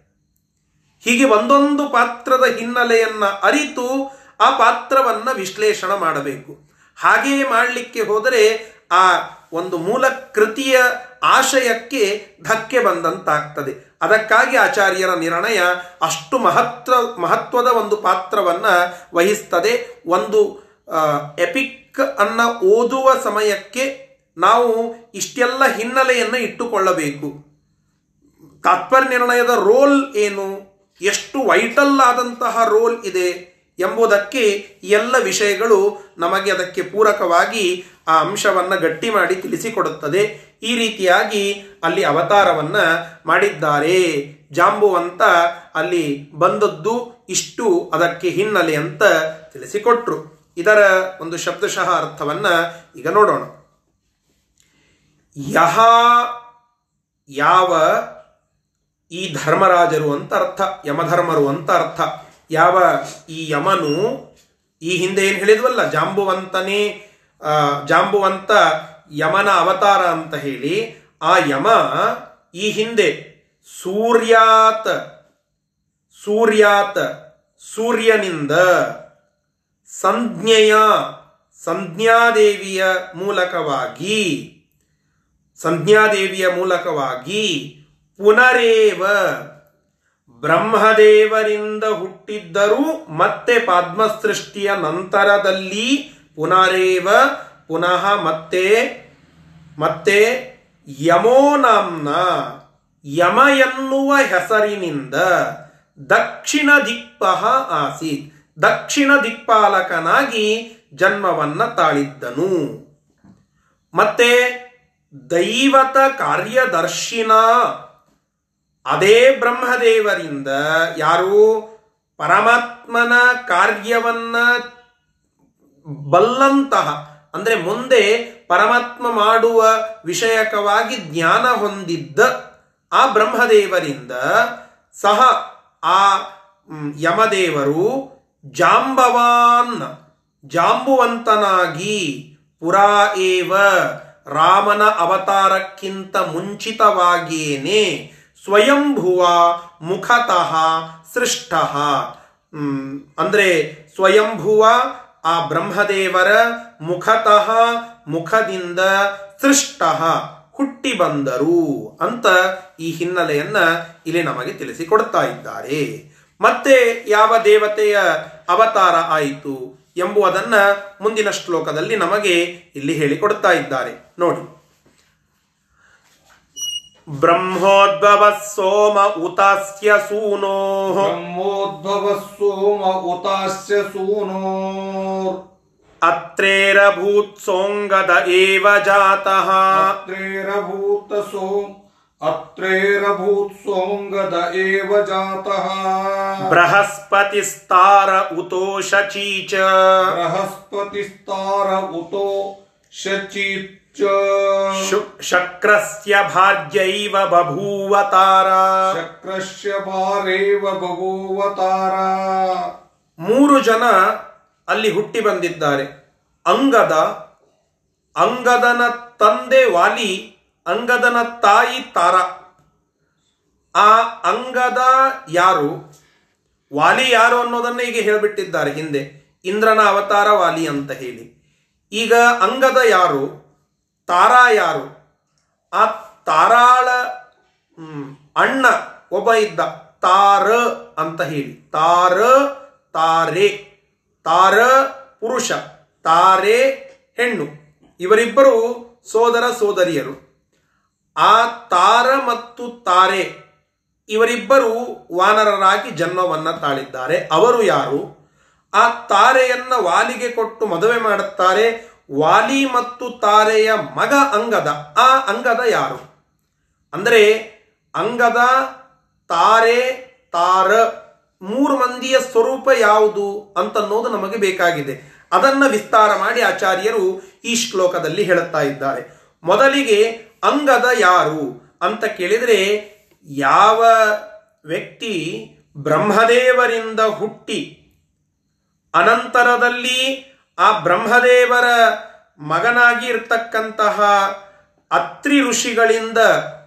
ಹೀಗೆ ಒಂದೊಂದು ಪಾತ್ರದ ಹಿನ್ನೆಲೆಯನ್ನ ಅರಿತು ಆ ಪಾತ್ರವನ್ನ ವಿಶ್ಲೇಷಣೆ ಮಾಡಬೇಕು. ಹಾಗೆಯೇ ಮಾಡಲಿಕ್ಕೆ ಹೋದರೆ ಆ ಒಂದು ಮೂಲ ಕೃತಿಯ ಆಶಯಕ್ಕೆ ಧಕ್ಕೆ ಬಂದಂತಾಗ್ತದೆ. ಅದಕ್ಕಾಗಿ ಆಚಾರ್ಯರ ನಿರ್ಣಯ ಅಷ್ಟು ಮಹತ್ವ ಮಹತ್ವದ ಒಂದು ಪಾತ್ರವನ್ನ ವಹಿಸ್ತದೆ. ಒಂದು ಎಪಿಕ್ ಅನ್ನ ಓದುವ ಸಮಯಕ್ಕೆ ನಾವು ಇಷ್ಟೆಲ್ಲ ಹಿನ್ನೆಲೆಯನ್ನು ಇಟ್ಟುಕೊಳ್ಳಬೇಕು. ತಾತ್ಪರ್ಯ ನಿರ್ಣಯದ ರೋಲ್ ಏನು? ಎಷ್ಟು ವೈಟಲ್ ಆದಂತಹ ರೋಲ್ ಇದೆ ಎಂಬುದಕ್ಕೆ ಎಲ್ಲ ವಿಷಯಗಳು ನಮಗೆ ಅದಕ್ಕೆ ಪೂರಕವಾಗಿ ಆ ಅಂಶವನ್ನು ಗಟ್ಟಿ ಮಾಡಿ ತಿಳಿಸಿಕೊಡುತ್ತದೆ. ಈ ರೀತಿಯಾಗಿ ಅಲ್ಲಿ ಅವತಾರವನ್ನು ಮಾಡಿದ್ದಾರೆ. ಜಾಂಬುವಂತ ಅಲ್ಲಿ ಬಂದದ್ದು ಇಷ್ಟು ಅದಕ್ಕೆ ಹಿನ್ನೆಲೆ ಅಂತ ತಿಳಿಸಿಕೊಟ್ರು. ಇದರ ಒಂದು ಶಬ್ದಶಃ ಅರ್ಥವನ್ನ ಈಗ ನೋಡೋಣ. ಯಹ ಯಾವ ಈ ಧರ್ಮರಾಜರು ಅಂತ ಅರ್ಥ, ಯಮಧರ್ಮರು ಅಂತ ಅರ್ಥ. ಯಾವ ಈ ಯಮನು, ಈ ಹಿಂದೆ ಏನು ಹೇಳಿದ್ವಲ್ಲ, ಜಾಂಬುವಂತನೇ ಜಾಂಬುವಂತ ಯಮನ ಅವತಾರ ಅಂತ ಹೇಳಿ, ಆ ಯಮ ಈ ಹಿಂದೆ ಸೂರ್ಯಾತ್ ಸೂರ್ಯಾತ್, ಸೂರ್ಯನಿಂದ ಸಂಜ್ಞೆಯ, ಸಂಜ್ಞಾದೇವಿಯ ಮೂಲಕವಾಗಿ ಸಂಜ್ಞಾದೇವಿಯ ಮೂಲಕವಾಗಿ ಪುನರೇವ ಬ್ರಹ್ಮದೇವರಿಂದ ಹುಟ್ಟಿದ್ದರೂ ಮತ್ತೆ ಪದ್ಮಸೃಷ್ಟಿಯ ನಂತರದಲ್ಲಿ ಪುನರೇವ, ಪುನಃ ಮತ್ತೆ ಮತ್ತೆ ಯಮೋ ನಾಂನ ಯಮ ಎನ್ನುವ ಹೆಸರಿನಿಂದ ದಕ್ಷಿಣ ದಿಕ್ಪಹ ಆಸೀತ್. ದಕ್ಷಿಣ ದಿಕ್ಪಾಲಕನಾಗಿ ಜನ್ಮವನ್ನ ತಾಳಿದ್ದನು. ಮತ್ತೆ ದೈವತ ಕಾರ್ಯದರ್ಶಿನ ಅದೇ ಬ್ರಹ್ಮದೇವರಿಂದ ಯಾರು ಪರಮಾತ್ಮನ ಕಾರ್ಯವನ್ನ ಬಲ್ಲಂತಹ, ಅಂದ್ರೆ ಮುಂದೆ ಪರಮಾತ್ಮ ಮಾಡುವ ವಿಷಯಕವಾಗಿ ಜ್ಞಾನ ಹೊಂದಿದ್ದ ಆ ಬ್ರಹ್ಮದೇವರಿಂದ ಸಹ ಆ ಯಮದೇವರು ಜಾಂಬವಾನ್, ಜಾಂಬುವಂತನಾಗಿ ಪುರಾ ಏವ ರಾಮನ ಅವತಾರಕ್ಕಿಂತ ಮುಂಚಿತವಾಗಿಯೇನೆ ಸ್ವಯಂಭುವ ಮುಖತಃ ಸೃಷ್ಟ. ಅಂದ್ರೆ ಸ್ವಯಂಭುವ ಆ ಬ್ರಹ್ಮದೇವರ ಮುಖತಃ ಮುಖದಿಂದ ಸೃಷ್ಟ ಹುಟ್ಟಿ ಬಂದರು ಅಂತ ಈ ಹಿನ್ನೆಲೆಯನ್ನ ಇಲ್ಲಿ ನಮಗೆ ತಿಳಿಸಿಕೊಡ್ತಾ ಇದ್ದಾರೆ. ಮತ್ತೆ ಯಾವ ದೇವತೆಯ ಅವತಾರ ಆಯಿತು ಎಂಬುದನ್ನ ಮುಂದಿನ ಶ್ಲೋಕದಲ್ಲಿ ನಮಗೆ ಇಲ್ಲಿ ಹೇಳಿಕೊಡ್ತಾ ಇದ್ದಾರೆ. ನೋಡಿ. ಬ್ರಹ್ಮೋದ್ಭವ ಸೋಮ ಉತಾಸ್ಯ ಸೂನೋ ಬ್ರಹ್ಮೋದ್ಭವ ಸೋಮ ಉತಾಸ್ಯ ಸೂನೋ ಅತ್ರೇರಭೂತ್ ಸೋಂಗದ ಏವ ಜಾತಃ. ಅತ್ರೇರಭೂತ ಅತ್ರೇರಭೂತ್ ಸೋಂಗದ ಏವ ಜಾತಃ ಬೃಹಸ್ಪತಿಸ್ತಾರ ಉತೋ ಶಚೀಚ ಬೃಹಸ್ಪತಿಸ್ತಾರ ಉತೋ ಶಚೀಚ ಶಕ್ರಸ್ಯ ಭಾರ್ಯೈವ ಬಭೂವತಾರ ಶಕ್ರಸ್ಯ ಭಾರೇವ ಬಭೂವತಾರ ಮೂರು ಜನ ಅಲ್ಲಿ ಹುಟ್ಟಿ ಬಂದಿದ್ದಾರೆ. ಅಂಗದ ಅಂಗದನ ತಂದೆ ವಾಲಿ ಅಂಗದನ ತಾಯಿ ತಾರ. ಆ ಅಂಗದ ಯಾರು? ವಾಲಿ ಯಾರು ಅನ್ನೋದನ್ನ ಈಗ ಹೇಳಿಬಿಟ್ಟಿದ್ದಾರೆ ಹಿಂದೆ. ಇಂದ್ರನ ಅವತಾರ ವಾಲಿ ಅಂತ ಹೇಳಿ. ಈಗ ಅಂಗದ ಯಾರು? ತಾರಾ ಯಾರು? ಆ ತಾರಾಳ ಅಣ್ಣ ಒಬ್ಬ ಇದ್ದ. ತಾರ ಅಂತ ಹೇಳಿ. ತಾರ, ತಾರೆ. ತಾರ ಪುರುಷ. ತಾರೆ ಹೆಣ್ಣು. ಇವರಿಬ್ಬರು ಸೋದರ ಸೋದರಿಯರು. ಆ ತಾರ ಮತ್ತು ತಾರೆ ಇವರಿಬ್ಬರು ವಾನರರಾಗಿ ಜನ್ಮವನ್ನು ತಾಳಿದ್ದಾರೆ. ಅವರು ಯಾರು? ಆ ತಾರೆಯನ್ನ ವಾಲಿಗೆ ಕೊಟ್ಟು ಮದುವೆ ಮಾಡುತ್ತಾರೆ. ವಾಲಿ ಮತ್ತು ತಾರೆಯ ಮಗ ಅಂಗದ, ಆ ಅಂಗದ ಯಾರು? ಅಂದರೆ ಅಂಗದ ತಾರೆ, ತಾರ, ಮೂರು ಮಂದಿಯ ಸ್ವರೂಪ ಯಾವುದು ಅಂತನ್ನೋದು ನಮಗೆ ಬೇಕಾಗಿದೆ. ಅದನ್ನ ವಿಸ್ತಾರ ಮಾಡಿ ಆಚಾರ್ಯರು ಈ ಶ್ಲೋಕದಲ್ಲಿ ಹೇಳುತ್ತಾ ಇದ್ದಾರೆ. ಮೊದಲಿಗೆ ಅಂಗದ ಯಾರು ಅಂತ ಕೇಳಿದರೆ ಯಾವ ವ್ಯಕ್ತಿ ಬ್ರಹ್ಮದೇವರಿಂದ ಹುಟ್ಟಿ ಅನಂತರದಲ್ಲಿ ಆ ಬ್ರಹ್ಮದೇವರ ಮಗನಾಗಿ ಇರ್ತಕ್ಕಂತಹ ಅತ್ರಿ ಋಷಿಗಳಿಂದ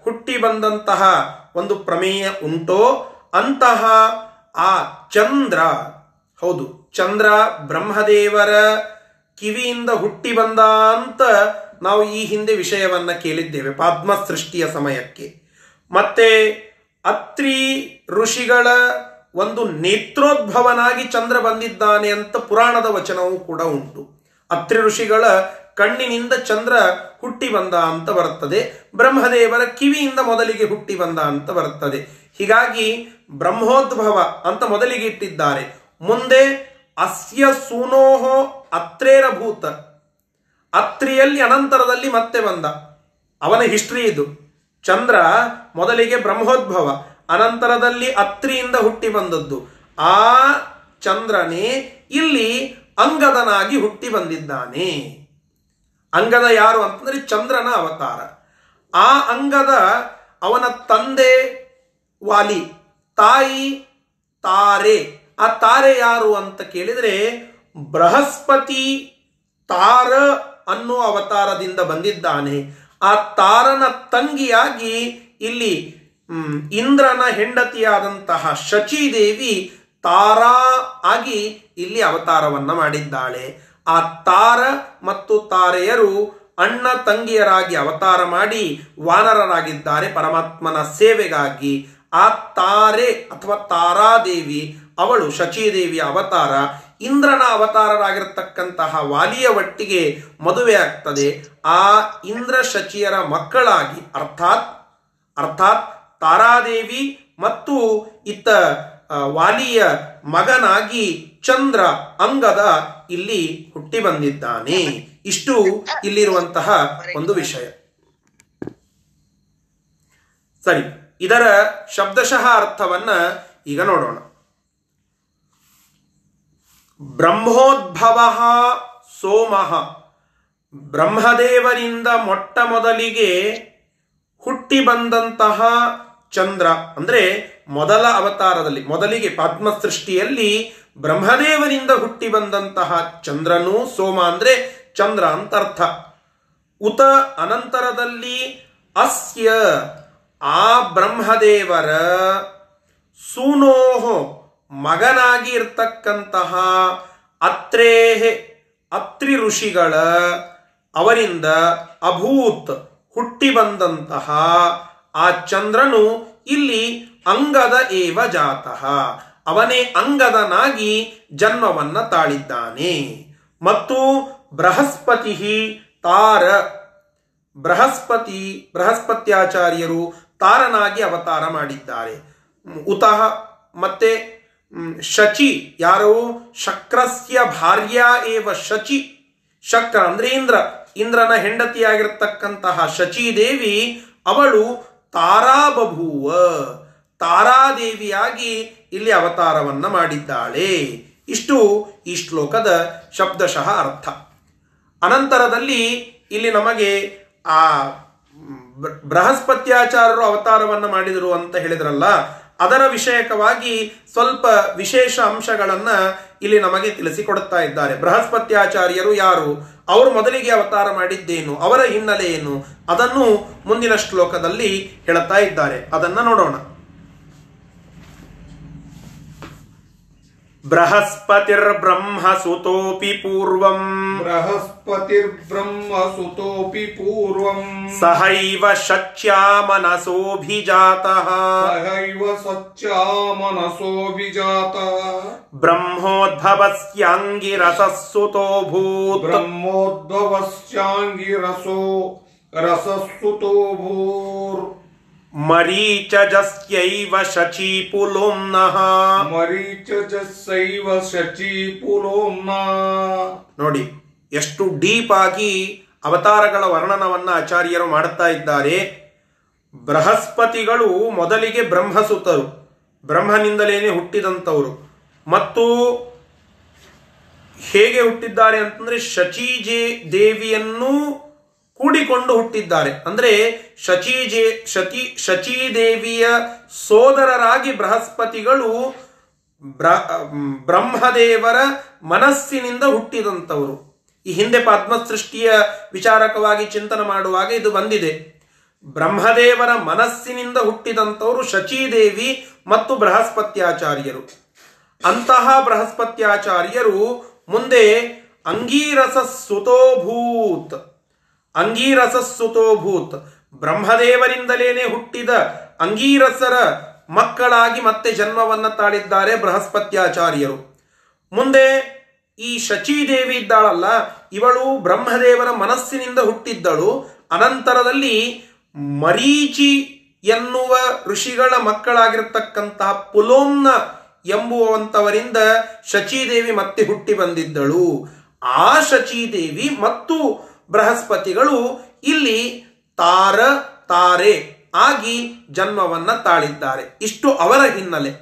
ಹುಟ್ಟಿ ಬಂದಂತಹ ಒಂದು ಪ್ರಮೇಯ ಉಂಟೋ, ಅಂತಹ ಆ ಚಂದ್ರ, ಹೌದು, ಚಂದ್ರ ಬ್ರಹ್ಮದೇವರ ಕಿವಿಯಿಂದ ಹುಟ್ಟಿ ಬಂದ ಅಂತ ನಾವು ಈ ಹಿಂದೆ ವಿಷಯವನ್ನ ಕೇಳಿದ್ದೇವೆ ಪದ್ಮ ಸೃಷ್ಟಿಯ ಸಮಯಕ್ಕೆ. ಮತ್ತೆ ಅತ್ರಿ ಋಷಿಗಳ ಒಂದು ನೇತ್ರೋದ್ಭವನಾಗಿ ಚಂದ್ರ ಬಂದಿದ್ದಾನೆ ಅಂತ ಪುರಾಣದ ವಚನವೂ ಕೂಡ ಉಂಟು. ಅತ್ರಿ ಋಷಿಗಳ ಕಣ್ಣಿನಿಂದ ಚಂದ್ರ ಹುಟ್ಟಿ ಬಂದ ಅಂತ ಬರುತ್ತದೆ. ಬ್ರಹ್ಮದೇವರ ಕಿವಿಯಿಂದ ಮೊದಲಿಗೆ ಹುಟ್ಟಿ ಬಂದ ಅಂತ ಬರುತ್ತದೆ. ಹೀಗಾಗಿ ಬ್ರಹ್ಮೋದ್ಭವ ಅಂತ ಮೊದಲಿಗೆ ಇಟ್ಟಿದ್ದಾರೆ. ಮುಂದೆ ಅಸ್ಯ ಸೂನೋಹೋ ಅತ್ರೇರಭೂತ. ಅತ್ರಿಯಲ್ಲಿ ಅನಂತರದಲ್ಲಿ ಮತ್ತೆ ಬಂದ. ಅವನ ಹಿಸ್ಟ್ರಿ ಇದು. ಚಂದ್ರ ಮೊದಲಿಗೆ ಬ್ರಹ್ಮೋದ್ಭವ, ಅನಂತರದಲ್ಲಿ ಅತ್ರಿಯಿಂದ ಹುಟ್ಟಿ ಬಂದದ್ದು. ಆ ಚಂದ್ರನೇ ಇಲ್ಲಿ ಅಂಗದನಾಗಿ ಹುಟ್ಟಿ ಬಂದಿದ್ದಾನೆ. ಅಂಗದ ಯಾರು ಅಂತಂದ್ರೆ ಚಂದ್ರನ ಅವತಾರ. ಆ ಅಂಗದ ಅವನ ತಂದೆ ವಾಲಿ, ತಾಯಿ ತಾರೆ. ಆ ತಾರೆ ಯಾರು ಅಂತ ಕೇಳಿದ್ರೆ ಬೃಹಸ್ಪತಿ ತಾರ ಅನ್ನೋ ಅವತಾರದಿಂದ ಬಂದಿದ್ದಾನೆ. ಆ ತಾರನ ತಂಗಿಯಾಗಿ ಇಲ್ಲಿ ಇಂದ್ರನ ಹೆಂಡತಿಯಾದಂತಹ ಶಚಿದೇವಿ ತಾರಾ ಆಗಿ ಇಲ್ಲಿ ಅವತಾರವನ್ನ ಮಾಡಿದ್ದಾಳೆ. ಆ ತಾರ ಮತ್ತು ತಾರೆಯರು ಅಣ್ಣ ತಂಗಿಯರಾಗಿ ಅವತಾರ ಮಾಡಿ ವಾನರರಾಗಿದ್ದಾರೆ ಪರಮಾತ್ಮನ ಸೇವೆಗಾಗಿ. ಆ ತಾರೆ ಅಥವಾ ತಾರಾದೇವಿ, ಅವಳು ಶಚಿದೇವಿಯ ಅವತಾರ. ಇಂದ್ರನ ಅವತಾರರಾಗಿರ್ತಕ್ಕಂತಹ ವಾಲಿಯ ಒಟ್ಟಿಗೆ ಮದುವೆ ಆಗ್ತದೆ. ಆ ಇಂದ್ರ ಶಚಿಯರ ಮಕ್ಕಳಾಗಿ ಅರ್ಥಾತ್ ಅರ್ಥಾತ್ ತಾರಾದೇವಿ ಮತ್ತು ಇತ್ತ ವಾಲಿಯ ಮಗನಾಗಿ ಚಂದ್ರ ಅಂಗದ ಇಲ್ಲಿ ಹುಟ್ಟಿ ಬಂದಿದ್ದಾನೆ. ಇಷ್ಟು ಇಲ್ಲಿರುವಂತಹ ಒಂದು ವಿಷಯ. ಸರಿ, ಇದರ ಶಬ್ದಶಃ ಅರ್ಥವನ್ನ ಈಗ ನೋಡೋಣ. ಬ್ರಹ್ಮೋದ್ಭವ ಸೋಮಃ. ಬ್ರಹ್ಮದೇವರಿಂದ ಮೊಟ್ಟ ಮೊದಲಿಗೆ ಹುಟ್ಟಿ ಬಂದಂತಹ ಚಂದ್ರ, ಅಂದ್ರೆ ಮೊದಲ ಅವತಾರದಲ್ಲಿ, ಮೊದಲಿಗೆ ಪದ್ಮ ಸೃಷ್ಟಿಯಲ್ಲಿ ಬ್ರಹ್ಮದೇವರಿಂದ ಹುಟ್ಟಿ ಬಂದಂತಹ ಚಂದ್ರನು ಸೋಮ ಅಂದ್ರೆ ಚಂದ್ರ ಅಂತ ಅರ್ಥ. ಉತ ಅನಂತರದಲ್ಲಿ ಅಸ್ಯ ಆ ಬ್ರಹ್ಮದೇವರ ಸೂನೋಹೋ ಮಗನಾಗಿ ಇರ್ತಕ್ಕಂತಹ ಅತ್ರೇಹೆ, ಅತ್ರಿ ಋಷಿಗಳ ಅವರಿಂದ ಅಭೂತ್ ಹುಟ್ಟಿ ಬಂದಂತಹ ಆ ಚಂದ್ರನು ಇಲ್ಲಿ ಅಂಗದ ಏವ ಜಾತಃ. ಅವನೇ ಅಂಗದನಾಗಿ ಜನ್ಮವನ್ನ ತಾಳಿದ್ದಾನೆ. ಮತ್ತು ಬೃಹಸ್ಪತಿ ತಾರ, ಬೃಹಸ್ಪತಿ, ಬೃಹಸ್ಪತ್ಯಾಚಾರ್ಯರು ತಾರನಾಗಿ ಅವತಾರ ಮಾಡಿದ್ದಾರೆ. ಉತಃ ಮತ್ತೆ ಶಚಿ, ಯಾರು? ಶಕ್ರಸ್ಯ ಭಾರ್ಯ ಏವ ಶಚಿ. ಶಕ್ರ ಅಂದ್ರೆ ಇಂದ್ರ. ಇಂದ್ರನ ಹೆಂಡತಿಯಾಗಿರ್ತಕ್ಕಂತಹ ಶಚೀದೇವಿ, ಅವಳು ತಾರಾ ಬಭೂವ ತಾರಾದೇವಿಯಾಗಿ ಇಲ್ಲಿ ಅವತಾರವನ್ನ ಮಾಡಿದ್ದಾಳೆ. ಇಷ್ಟು ಈ ಶ್ಲೋಕದ ಶಬ್ದಶಃ ಅರ್ಥ. ಅನಂತರದಲ್ಲಿ ಇಲ್ಲಿ ನಮಗೆ ಆ ಬೃಹಸ್ಪತ್ಯಾಚಾರರು ಅವತಾರವನ್ನ ಮಾಡಿದರು ಅಂತ ಹೇಳಿದ್ರಲ್ಲ ಅದರ ವಿಷಯಕವಾಗಿ ಸ್ವಲ್ಪ ವಿಶೇಷ ಅಂಶಗಳನ್ನ ಇಲ್ಲಿ ನಮಗೆ ತಿಳಿಸಿಕೊಡುತ್ತಾ ಇದ್ದಾರೆ. ಬೃಹಸ್ಪತ್ಯಾಚಾರ್ಯರು ಯಾರು? ಅವರು ಮೊದಲಿಗೆ ಅವತಾರ ಮಾಡಿದ್ದೇನು? ಅವರ ಹಿನ್ನೆಲೆ ಏನು ಅದನ್ನು ಮುಂದಿನ ಶ್ಲೋಕದಲ್ಲಿ ಹೇಳುತ್ತಾ ಇದ್ದಾರೆ. ಅದನ್ನು ನೋಡೋಣ. बृहस्पतिर्ब्रह्म सुतोऽपि पूर्वम्। बृहस्पतिर्ब्रह्म सुतोऽपि पूर्वम्। सहैव शच्यामनसोऽभिजातः सहैव शच्यामनसोऽभिजातः ब्रह्मोद्भवस्याङ्गिरसः सुतोऽभूत् ब्रह्मोद्भवस्याङ्गिरसो रसः सुतोऽभूर् भूर् ಮರೀಚಜಸ್ಯೈವ ಶಚೀಪುಲೋಮ್ನಃ मरीचजस्यैव शची पुलोम्ना ನೋಡಿ ಎಷ್ಟು ಡೀಪ್ ಆಗಿ ಅವತಾರಗಳ ವರ್ಣನವನ್ನ ಆಚಾರ್ಯರು ಮಾಡುತ್ತಾ ಇದ್ದಾರೆ ಬೃಹಸ್ಪತಿಗಳು ಮೊದಲಿಗೆ ಬ್ರಹ್ಮಸುತರು ಬ್ರಹ್ಮನಿಂದಲೇನೆ ಹುಟ್ಟಿದಂಥವರು ಮತ್ತು ಹೇಗೆ ಹುಟ್ಟಿದ್ದಾರೆ ಅಂತಂದ್ರೆ ಶಚೀಜೆ ದೇವಿಯನ್ನು ಕೂಡಿಕೊಂಡು ಹುಟ್ಟಿದ್ದಾರೆ. ಅಂದ್ರೆ ಶಚೀಜೆ ಶಚಿ ಶಚೀದೇವಿಯ ಸೋದರರಾಗಿ ಬೃಹಸ್ಪತಿಗಳು ಬ್ರ- ಬ್ರಹ್ಮದೇವರ ಮನಸ್ಸಿನಿಂದ ಹುಟ್ಟಿದಂಥವರು. ಈ ಹಿಂದೆ ಪದ್ಮಸೃಷ್ಟಿಯ ವಿಚಾರಕವಾಗಿ ಚಿಂತನೆ ಮಾಡುವಾಗ ಇದು ಬಂದಿದೆ. ಬ್ರಹ್ಮದೇವರ ಮನಸ್ಸಿನಿಂದ ಹುಟ್ಟಿದಂಥವರು ಶಚೀದೇವಿ ಮತ್ತು ಬೃಹಸ್ಪತ್ಯಾಚಾರ್ಯರು. ಅಂತಹ ಬೃಹಸ್ಪತ್ಯಾಚಾರ್ಯರು ಮುಂದೆ ಅಂಗೀರಸ ಸುತೋಭೂತ್ ಅಂಗೀರಸ ಸುತೋಭೂತ್ ಬ್ರಹ್ಮದೇವರಿಂದಲೇನೆ ಹುಟ್ಟಿದ ಅಂಗೀರಸರ ಮಕ್ಕಳಾಗಿ ಮತ್ತೆ ಜನ್ಮವನ್ನ ತಾಳಿದ್ದಾರೆ ಬೃಹಸ್ಪತ್ಯಾಚಾರ್ಯರು. ಮುಂದೆ ಈ ಶಚೀದೇವಿ ಇದ್ದಾಳಲ್ಲ, ಇವಳು ಬ್ರಹ್ಮದೇವರ ಮನಸ್ಸಿನಿಂದ ಹುಟ್ಟಿದ್ದಳು. ಅನಂತರದಲ್ಲಿ ಮರೀಚಿ ಎನ್ನುವ ಋಷಿಗಳ ಮಕ್ಕಳಾಗಿರ್ತಕ್ಕಂತಹ ಪುಲೋಮ್ನ ಎಂಬುವಂತವರಿಂದ ಶಚೀದೇವಿ ಮತ್ತೆ ಹುಟ್ಟಿ ಬಂದಿದ್ದಳು. ಆ ಶಚೀದೇವಿ ಮತ್ತು ಬೃಹಸ್ಪತಿಗಳು ಇಲ್ಲಿ ತಾರ, ತಾರೆ ಆಗಿ ಜನ್ಮವನ್ನ ತಾಳಿದ್ದಾರೆ. ಇಷ್ಟು ಅವರ ಹಿನ್ನೆಲೆ.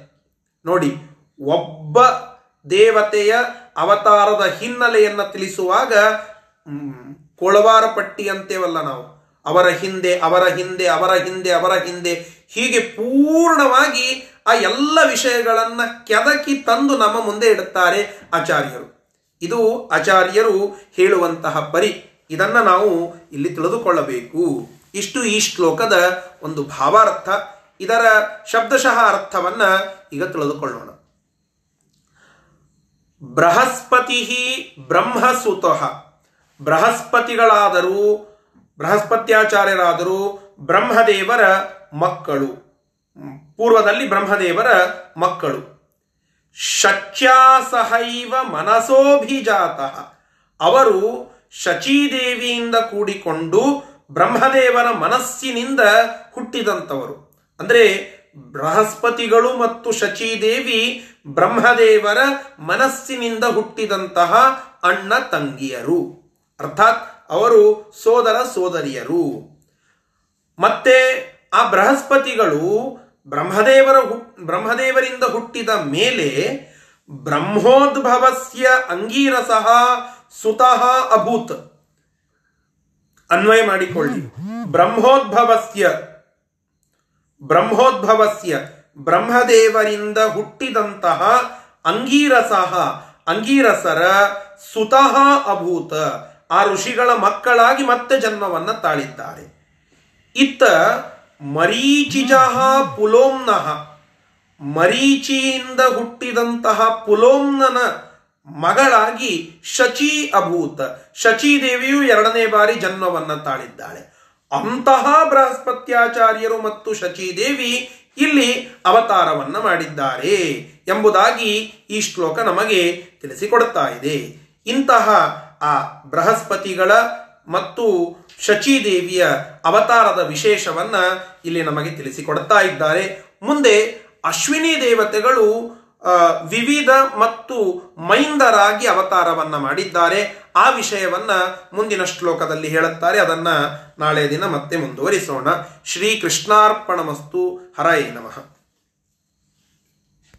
ನೋಡಿ, ಒಬ್ಬ ದೇವತೆಯ ಅವತಾರದ ಹಿನ್ನೆಲೆಯನ್ನು ತಿಳಿಸುವಾಗ ಕೊಳವಾರ ಪಟ್ಟಿ ಅಂತೇವಲ್ಲ ನಾವು. ಅವರ ಹಿಂದೆ ಅವರ ಹಿಂದೆ ಅವರ ಹಿಂದೆ ಅವರ ಹಿಂದೆ ಹೀಗೆ ಪೂರ್ಣವಾಗಿ ಆ ಎಲ್ಲ ವಿಷಯಗಳನ್ನು ಕೆದಕಿ ತಂದು ನಮ್ಮ ಮುಂದೆ ಇಡುತ್ತಾರೆ ಆಚಾರ್ಯರು. ಇದು ಆಚಾರ್ಯರು ಹೇಳುವಂತಹ ಪರಿ. ಇದನ್ನ ನಾವು ಇಲ್ಲಿ ತಿಳಿದುಕೊಳ್ಳಬೇಕು. ಇಷ್ಟು ಈ ಶ್ಲೋಕದ ಒಂದು ಭಾವಾರ್ಥ, ಇದರ ಶಬ್ದಶಃ ಅರ್ಥವನ್ನ ಈಗ ತಿಳಿದುಕೊಳ್ಳೋಣ. ಬೃಹಸ್ಪತಿ ಬ್ರಹ್ಮಸುತಃ. ಬೃಹಸ್ಪತಿಗಳಾದರೂ, ಬೃಹಸ್ಪತ್ಯಾಚಾರ್ಯರಾದರೂ ಬ್ರಹ್ಮದೇವರ ಮಕ್ಕಳು. ಪೂರ್ವದಲ್ಲಿ ಬ್ರಹ್ಮದೇವರ ಮಕ್ಕಳು. ಶಚ್ಯಾಸಹೈವ ಮನಸೋಭಿಜಾತ. ಅವರು ಶಚೀದೇವಿಯಿಂದ ಕೂಡಿಕೊಂಡು ಬ್ರಹ್ಮದೇವರ ಮನಸ್ಸಿನಿಂದ ಹುಟ್ಟಿದಂಥವರು. ಅಂದರೆ ಬೃಹಸ್ಪತಿಗಳು ಮತ್ತು ಶಚೀದೇವಿ ಬ್ರಹ್ಮದೇವರ ಮನಸ್ಸಿನಿಂದ ಹುಟ್ಟಿದಂತಹ ಅಣ್ಣ ತಂಗಿಯರು. ಅರ್ಥಾತ್ ಅವರು ಸೋದರ ಸೋದರಿಯರು. ಮತ್ತೆ ಆ ಬೃಹಸ್ಪತಿಗಳು ಬ್ರಹ್ಮದೇವರ ಬ್ರಹ್ಮದೇವರಿಂದ ಹುಟ್ಟಿದ ಮೇಲೆ ಬ್ರಹ್ಮೋದ್ಭವಸ್ಯ ಅಂಗೀರಸಃ ಸುತಃ ಅಭೂತ್. ಅನ್ವಯ ಮಾಡಿಕೊಳ್ಳಿ. ಬ್ರಹ್ಮೋದ್ಭವಸ್ಯ. ಬ್ರಹ್ಮೋದ್ಭವಸ್ಯ. ಬ್ರಹ್ಮದೇವರಿಂದ ಹುಟ್ಟಿದಂತಹ ಅಂಗೀರಸಃ. ಅಂಗೀರಸರ ಸುತಃ ಅಭೂತ. ಆ ಋಷಿಗಳ ಮಕ್ಕಳಾಗಿ ಮತ್ತೆ ಜನ್ಮವನ್ನ ತಾಳಿದ್ದಾರೆ. ಇತ್ತ ಮರೀಚಿಜ ಪುಲೋಮ್ನಃ. ಮರೀಚಿಯಿಂದ ಹುಟ್ಟಿದಂತಹ ಪುಲೋಮ್ನನ ಮಗಳಾಗಿ ಶಚಿ ಅಭೂತ. ಶಚಿ ದೇವಿಯು ಎರಡನೇ ಬಾರಿ ಜನ್ಮವನ್ನ ತಾಳಿದ್ದಾಳೆ. ಅಂತಹ ಬೃಹಸ್ಪತ್ಯಾಚಾರ್ಯರು ಮತ್ತು ಶಚಿದೇವಿ ಇಲ್ಲಿ ಅವತಾರವನ್ನ ಮಾಡಿದ್ದಾರೆ ಎಂಬುದಾಗಿ ಈ ಶ್ಲೋಕ ನಮಗೆ ತಿಳಿಸಿಕೊಡ್ತಾ ಇದೆ. ಇಂತಹ ಆ ಬೃಹಸ್ಪತಿಗಳ ಮತ್ತು ಶಚಿದೇವಿಯ ಅವತಾರದ ವಿಶೇಷವನ್ನ ಇಲ್ಲಿ ನಮಗೆ ತಿಳಿಸಿಕೊಡ್ತಾ ಇದ್ದಾರೆ. ಮುಂದೆ ಅಶ್ವಿನಿ ದೇವತೆಗಳು ವಿವಿಧ ಮತ್ತು ಮೈಂದರಾಗಿ ಅವತಾರವನ್ನ ಮಾಡಿದ್ದಾರೆ. ಆ ವಿಷಯವನ್ನ ಮುಂದಿನ ಶ್ಲೋಕದಲ್ಲಿ ಹೇಳುತ್ತಾರೆ. ಅದನ್ನ ನಾಳೆ ದಿನ ಮತ್ತೆ ಮುಂದುವರಿಸೋಣ. ಶ್ರೀ ಕೃಷ್ಣಾರ್ಪಣಮಸ್ತು ಹರಯೇ ನಮಃ.